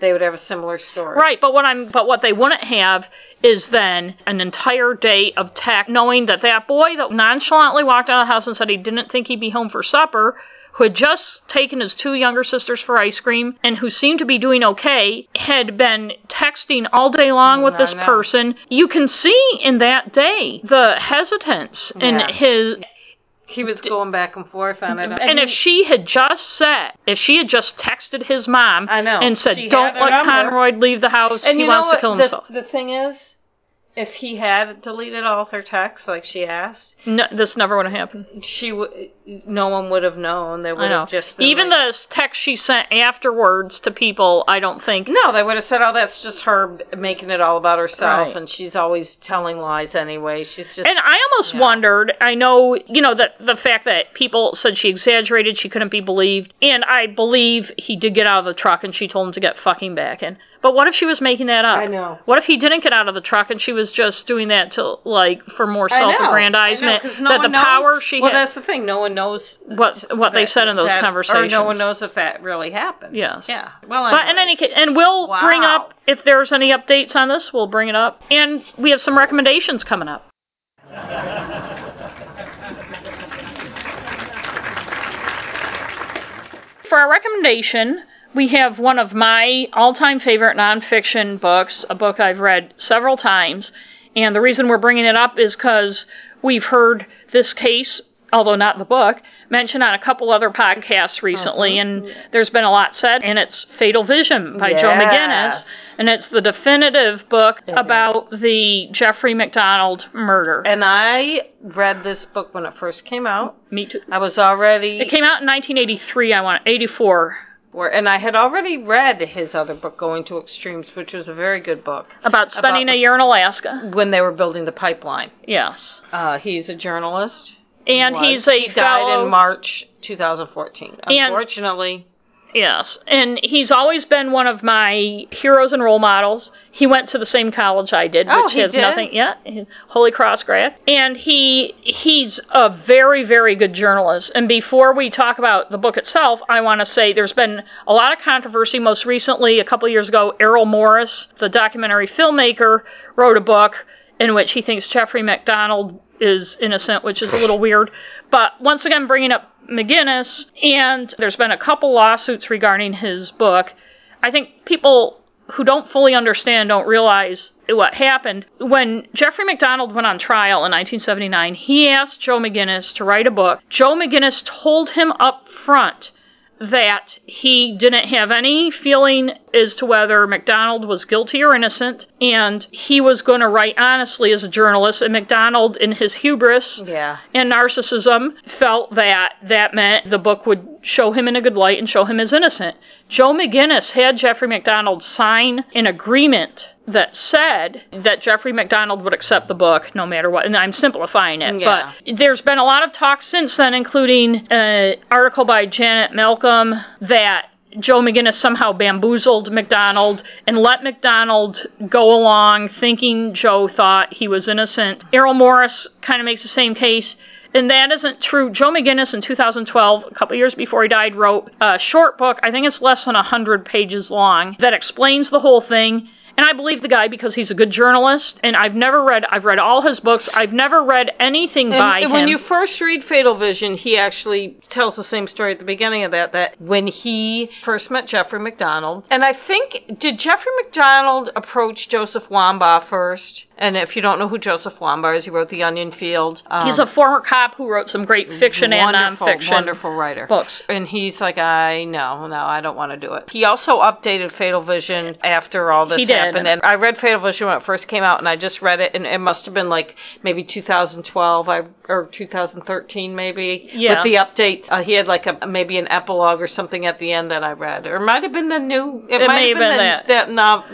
they would have a similar story. Right, but what I'm but what they wouldn't have is then an entire day of tech knowing that that boy that nonchalantly walked out of the house and said he didn't think he'd be home for supper, who had just taken his two younger sisters for ice cream and who seemed to be doing okay, had been texting all day long with Mm, this know. person. You can see in that day the hesitance in his He was going back and forth on it. and if she had just said, if she had just texted his mom I know. and said, "Don't let number." Conroy leave the house. and he wants know to what kill the, himself." The thing is, if he had deleted all her texts like she asked, No, this never would have happened. she w- no one would have known. They would know. have just been Even like, the text she sent afterwards to people, I don't think. No, they would have said, "Oh, that's just her making it all about herself, Right. and she's always telling lies anyway. She's just." And I almost Yeah. wondered. I know, you know, that the fact that people said she exaggerated, she couldn't be believed, and I believe he did get out of the truck and she told him to get fucking back in. But what if she was making that up? I know. What if he didn't get out of the truck and she was just doing that to like for more I know, self-aggrandizement? I know, 'cause no that the one knows- power she had. well, had. that's the thing. No one knows What- what they said in those Or no one knows if that really happened. Yes. Yeah. Well, But in anyway. any case, and we'll Wow. bring up if there's any updates on this, we'll bring it up. And we have some recommendations coming up. For our recommendation, we have one of my all time favorite nonfiction books, a book I've read several times. And the reason we're bringing it up is because we've heard this case, although not the book, mentioned on a couple other podcasts recently. Mm-hmm. And there's been a lot said. And it's Fatal Vision by Joe McGinniss. And it's the definitive book It about the Jeffrey MacDonald murder. and I read this book when it first came out. Me too. I was already It came out in 1983, I want 84. Where, and I had already read his other book, Going to Extremes, which was a very good book. About spending About a year in Alaska. When they were building the pipeline, Yes. uh, he's a journalist. And was. he's a he died in March 2014. And- Unfortunately, Yes, and he's always been one of my heroes and role models. He went to the same college I did, Oh, which has did? nothing. Yeah, Holy Cross grad, and he he's a very very good journalist. And before we talk about the book itself, I want to say there's been a lot of controversy. Most recently, a couple years ago, Errol Morris, the documentary filmmaker, wrote a book in which he thinks Jeffrey MacDonald is innocent, which is a little weird. But once again, bringing up McGinniss, and there's been a couple lawsuits regarding his book. I think people who don't fully understand don't realize what happened. When Jeffrey MacDonald went on trial in 1979, he asked Joe McGinniss to write a book. Joe McGinniss told him up front that he didn't have any feeling as to whether MacDonald was guilty or innocent, and he was going to write honestly as a journalist. And MacDonald, in his hubris, yeah. and narcissism felt that that meant the book would show him in a good light and show him as innocent. Joe McGinniss had Jeffrey MacDonald sign an agreement that said that Jeffrey MacDonald would accept the book no matter what. And I'm simplifying it, Yeah. but there's been a lot of talk since then, including an article by Janet Malcolm that Joe McGinniss somehow bamboozled MacDonald and let MacDonald go along thinking Joe thought he was innocent. Errol Morris kind of makes the same case. And that isn't true. Joe McGinniss in 2012, a couple years before he died, wrote a short book, I think it's less than 100 pages long, that explains the whole thing. And I believe the guy because he's a good journalist. And I've never read, I've read all his books. I've never read anything by And him. when you first read Fatal Vision, he actually tells the same story at the beginning of that. That when he first met Jeffrey MacDonald, and I think did Jeffrey MacDonald approach Joseph Wambaugh first? And if you don't know who Joseph Wambaugh is, he wrote The Onion Field. Um, he's a former cop who wrote some great fiction and nonfiction wonderful writer. books. And he's like, I no, no, I don't want to do it. He also updated Fatal Vision after all this He did. happened. And I read Fatal Vision when it first came out, and I just read it, and it must have been like maybe 2012 I, or 2013 maybe. Yes. With the updates, uh, he had like a maybe an epilogue or something at the end that I read, or it might have been the new. It, It might may have been, been that. that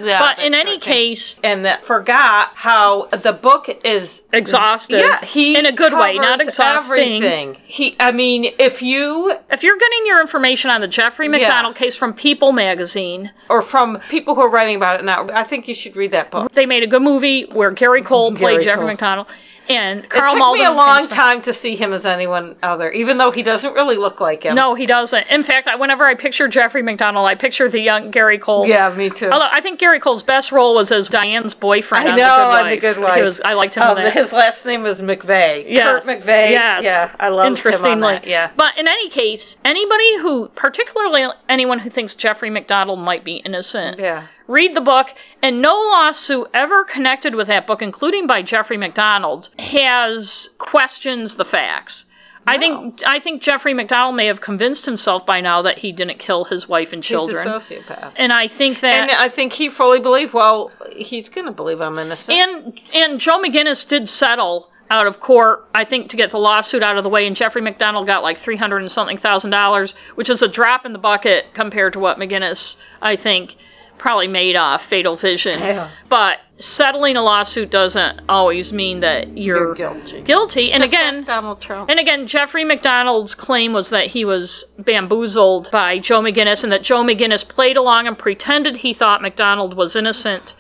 yeah, But in any case, and that forgot how the book is exhaustive. yeah, he in a good way, not exhausting. Everything. He, I mean, if you If you're getting your information on the Jeffrey MacDonald case from People magazine, or from people who are writing about it now, I think you should read that book. they made a good movie where Gary Cole played Gary Jeffrey Cole. MacDonald and Carl it took Malden. me a long time to see him as anyone other, even though he doesn't really look like him. No, he doesn't. In fact, I, whenever I picture Jeffrey MacDonald, I picture the young Gary Cole. Yeah, me too. Although I think Gary Cole's best role was as Diane's boyfriend I on know, The Good on Wife. The Good Wife. Was, I liked him Um, his last name was McVeigh. Yes. Kurt McVeigh. Yes. Yeah, I love him on. Yeah. But in any case, anybody who, particularly anyone who thinks Jeffrey MacDonald might be innocent, Yeah. Read the book, and no lawsuit ever connected with that book, including by Jeffrey MacDonald, has questions the facts. I think I think Jeffrey MacDonald may have convinced himself by now that he didn't kill his wife and children. He's a sociopath. and I think that And I think he fully believed, well, he's going to believe I'm innocent. And and Joe McGinniss did settle out of court, I think, to get the lawsuit out of the way. And Jeffrey MacDonald got like three hundred and something thousand dollars, which is a drop in the bucket compared to what McGinniss, I think, probably made off Fatal Vision. Yeah. But settling a lawsuit doesn't always mean that you're, You're guilty. guilty. And Just again, Donald Trump. and again, Jeffrey MacDonald's claim was that he was bamboozled by Joe McGinniss and that Joe McGinniss played along and pretended he thought MacDonald was innocent,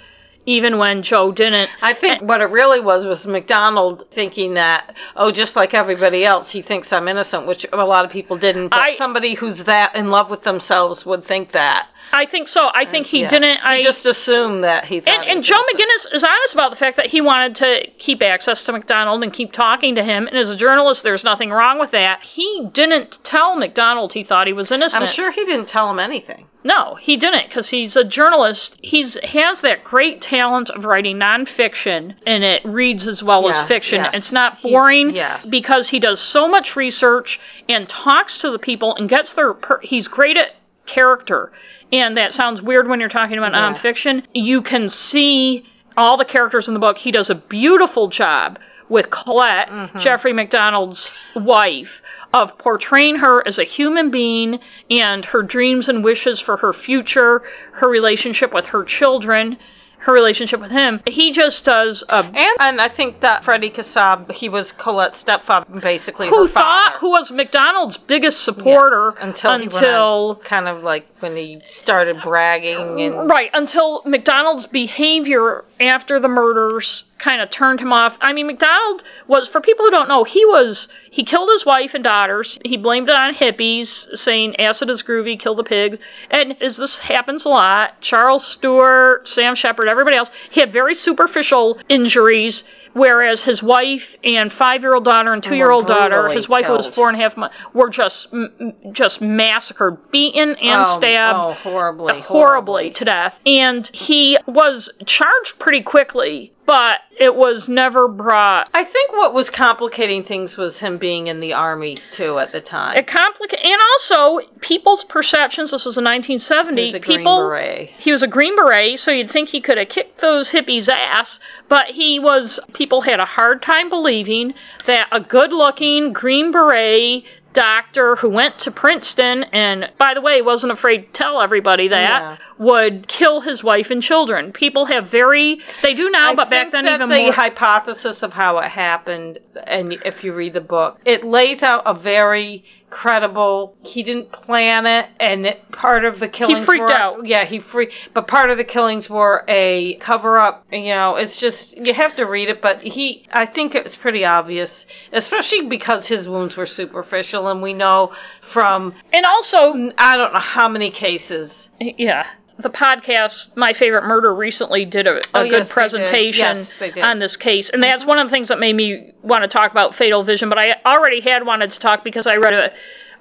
even when Joe didn't. I think what it really was was MacDonald thinking that, oh, just like everybody else, he thinks I'm innocent, which a lot of people didn't. But I- somebody who's that in love with themselves would think that. I think so. I think he Yeah. didn't. I He just assumed that he thought. and, and Joe innocent. McGinniss is honest about the fact that he wanted to keep access to MacDonald and keep talking to him. And as a journalist, there's nothing wrong with that. He didn't tell MacDonald he thought he was innocent. I'm sure he didn't tell him anything. No, he didn't, because he's a journalist. He's has that great talent of writing nonfiction, and it reads as well Yeah, as fiction. yes. It's not boring because he does so much research and talks to the people and gets their. Per- he's great at character, and that sounds weird when you're talking about Yeah. nonfiction. You can see all the characters in the book. He does a beautiful job with Colette, Mm-hmm. Jeffrey MacDonald's wife, of portraying her as a human being and her dreams and wishes for her future, her relationship with her children, her relationship with him. He just does a And, and I think that Freddie Kassab, he was Colette's stepfather, basically who thought who was MacDonald's biggest supporter Yes, until, until on, kind of like when he started bragging and Right, until MacDonald's behavior after the murders kind of turned him off. I mean, MacDonald was, for people who don't know, he was, he killed his wife and daughters. He blamed it on hippies, saying acid is groovy, kill the pigs. And as this happens a lot, Charles Stuart, Sam Sheppard, everybody else, he had very superficial injuries, whereas his wife and five year old daughter and oh, two year old daughter, his wife who was four and a half months, were just, just massacred, beaten and Oh, stabbed oh, horribly, horribly to death. And he was charged pretty quickly, but it was never brought. I think what was complicating things was him being in the army too at the time. It complica- and also people's perceptions. This was in 1970. He was a Green people, Beret. He was a Green Beret, so you'd think he could have kicked those hippies' ass, but he was. People had a hard time believing that a good-looking Green Beret doctor who went to Princeton and, by the way, wasn't afraid to tell everybody that Yeah. would kill his wife and children. People have very. They do now, I but back then that even the more. hypothesis of how it happened, and if you read the book, it lays out a very credible. He didn't plan it, and it, part of the killings He freaked were, out. Yeah, he freaked. But part of the killings were a cover up. You know, it's just you have to read it. But he, I think it was pretty obvious, especially because his wounds were superficial, and we know from and also, I don't know how many cases. yeah. The podcast, My Favorite Murder, recently did a, a Oh, good yes, presentation Yes. Mm-hmm. on this case. And that's one of the things that made me want to talk about Fatal Vision. But I already had wanted to talk because I read a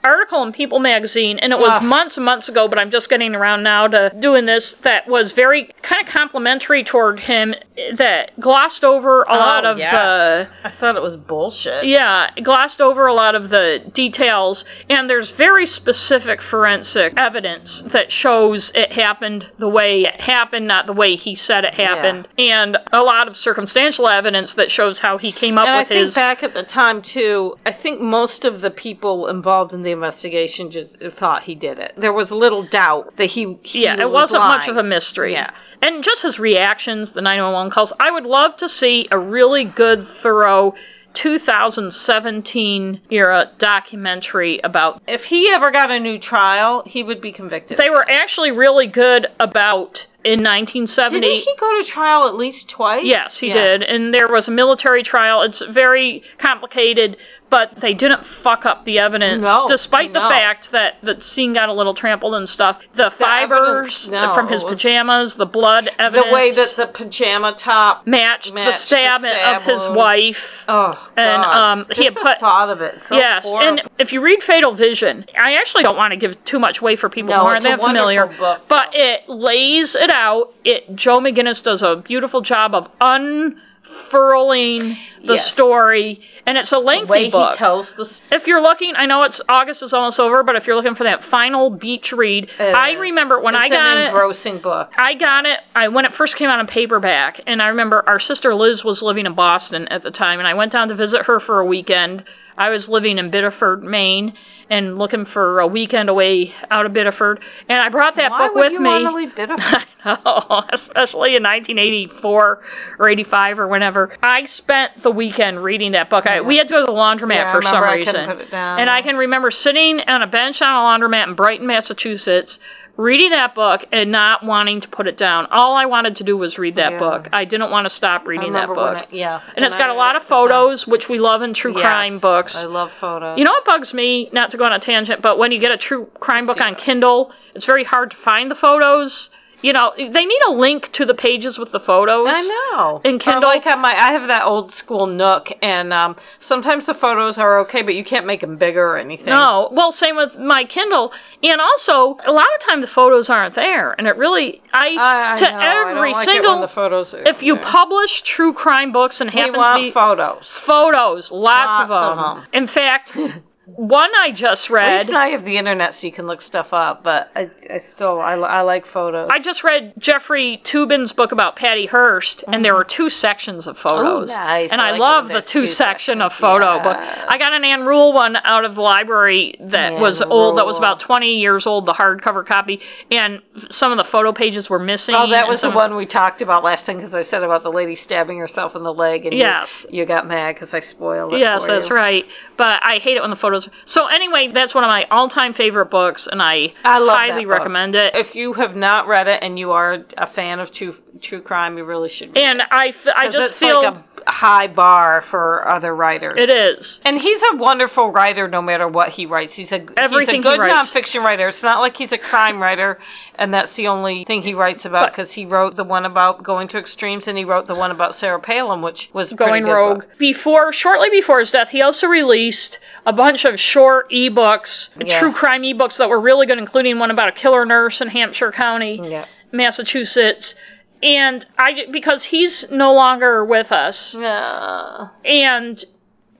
article in People magazine, and it was Ugh. months and months ago, but I'm just getting around now to doing this, that was very kind of complimentary toward him, that glossed over a oh, lot Oh, of yes. the I thought it was bullshit. yeah, glossed over a lot of the details, and there's very specific forensic evidence that shows it happened the way it happened, not the way he said it happened, yeah. and a lot of circumstantial evidence that shows how he came up And I with think his. back at the time too, I think most of the people involved in the investigation just thought he did it. There was little doubt that he. he yeah, it was wasn't much of a mystery. Yeah. And just his reactions, the 911 calls. I would love to see a really good, thorough 2017 era documentary about If he ever got a new trial, he would be convicted. They were actually really good about in 1970. Didn't he go to trial at least twice? Yes, he Yeah. did. And there was a military trial. It's very complicated, but they didn't fuck up the evidence, No, despite the fact that the scene got a little trampled and stuff. The, evidence, fibers no, from his pajamas, the blood evidence, The way that the pajama top. matched, the matched the stab, stab of his wife. Oh, And, um, he had the put- thought of it. So yes, horrible. and if you read Fatal Vision, I actually don't want to give too much away for people No, who aren't that familiar, book, but it lays it out. It Joe McGinniss does a beautiful job of unfurling the Yes. story, and it's a lengthy book. he tells the story. if you're looking, I know it's August is almost over, but if you're looking for that final beach read, I remember when I it's got an it. engrossing book. I got it. I when it first came out in paperback, and I remember our sister Liz was living in Boston at the time, and I went down to visit her for a weekend. I was living in Biddeford, Maine, and looking for a weekend away out of Biddeford, and I brought that Why book with me. to leave Biddeford? I know, especially in 1984 or 85 or whenever. I spent the weekend reading that book. I, we had to go to the laundromat Yeah, for some reason. put it down. And I can remember sitting on a bench on a laundromat in Brighton, Massachusetts, reading that book and not wanting to put it down. All I wanted to do was read that Yeah. book. I didn't want to stop reading that book. it- yeah. And it's I got a lot of time. photos, which we love in true Yes, crime books. I love photos. You know what bugs me? Not to go on a tangent, but when you get a true crime book on Kindle, it's very hard to find the photos. You know, they need a link to the pages with the photos. I know. In Kindle- like on my, I have that old school Nook, and um, sometimes the photos are okay, but you can't make them bigger or anything. No, well, same with my Kindle, and also a lot of time the photos aren't there, and it really, I, I, I to know, I don't every like it single, the photos are if you there. publish true crime books and happen to be photos. photos, lots, of, Lots of them. them. In fact, One I just read. At least now you have the internet so you can look stuff up, but I, I still I, I like photos. I just read Jeffrey Toobin's book about Patty Hearst, and there were two sections of photos. Mm-hmm. Oh, nice. And I I, like love the two, two section of photo book. I got an Ann Rule one out of the library that was old, that was about 20 years old, the hardcover copy, and some of the photo pages were missing. Oh, that was the one we talked about last time because I said about the lady stabbing herself in the leg, and you- Yes. you, got mad because I spoiled it. Yes, that's you. right. But I hate it when the So anyway, that's one of my all-time favorite books, and I, I highly recommend it. If you have not read it and you are a fan of true true crime, you really should. Read And I, f- I just feel like high bar for other writers. it is. And he's a wonderful writer no matter what he writes. He's a Everything he's a good writes. nonfiction writer. It's not like he's a crime writer and that's the only thing he writes about because he wrote the one about going to extremes and he wrote the one about Sarah Palin, which was going rogue. book. Before, shortly before his death, he also released a bunch of short ebooks, Yeah. true crime ebooks that were really good, including one about a killer nurse in Hampshire County, Yeah. Massachusetts. And I, because he's no longer with us, Yeah. and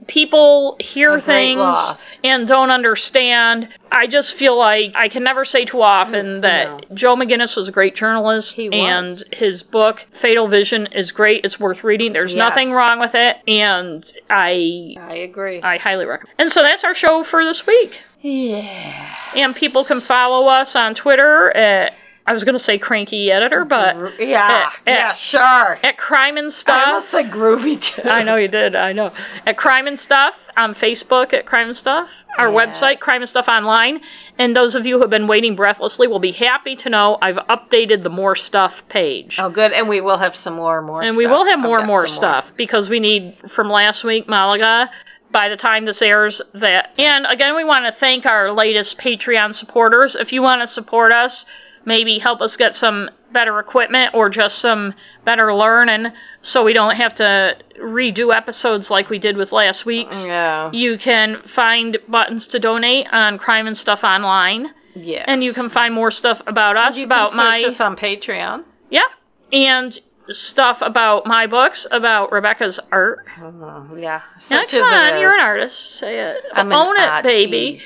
people hear things loss. and don't understand. I just feel like I can never say too often mm, that No. Joe McGinniss was a great journalist He was. and his book Fatal Vision is great. It's worth reading. There's Yes. nothing wrong with it and I I agree. I highly recommend. And so that's our show for this week. yeah. And people can follow us on Twitter at I was going to say cranky editor, but Yeah. eh, yeah, sure. at crime and Stuff, I stuff. almost said groovy too. I know you did. I know. At Crime and Stuff on Facebook at Crime and Stuff. Our Yeah. website, Crime and Stuff Online. And those of you who have been waiting breathlessly will be happy to know I've updated the More Stuff page. Oh, good. And we will have some more, more. and we will have more and more stuff because we need from last week Malaga. By the time this airs, that and again, we want to thank our latest Patreon supporters. If you want to support us, maybe help us get some better equipment or just some better learning, so we don't have to redo episodes like we did with last week's. Yeah. You can find buttons to donate on Crime and Stuff Online, Yeah. and you can find more stuff about us, you about can my us on Patreon. yeah, and stuff about my books, about Rebecca's art. Oh, yeah. Such come as it you're an artist. Say it. I'm Own it, baby.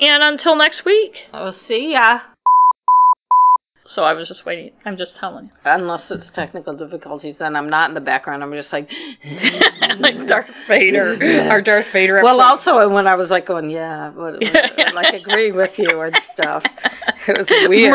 And until next week. We'll see ya. So I was just waiting. I'm just telling you. Unless it's technical difficulties, then I'm not in the background. I'm just like. like Darth Vader. Our Darth Vader. Well, episode. also uh, when I was like going, yeah, what, what, like agreeing with you and stuff, it was weird.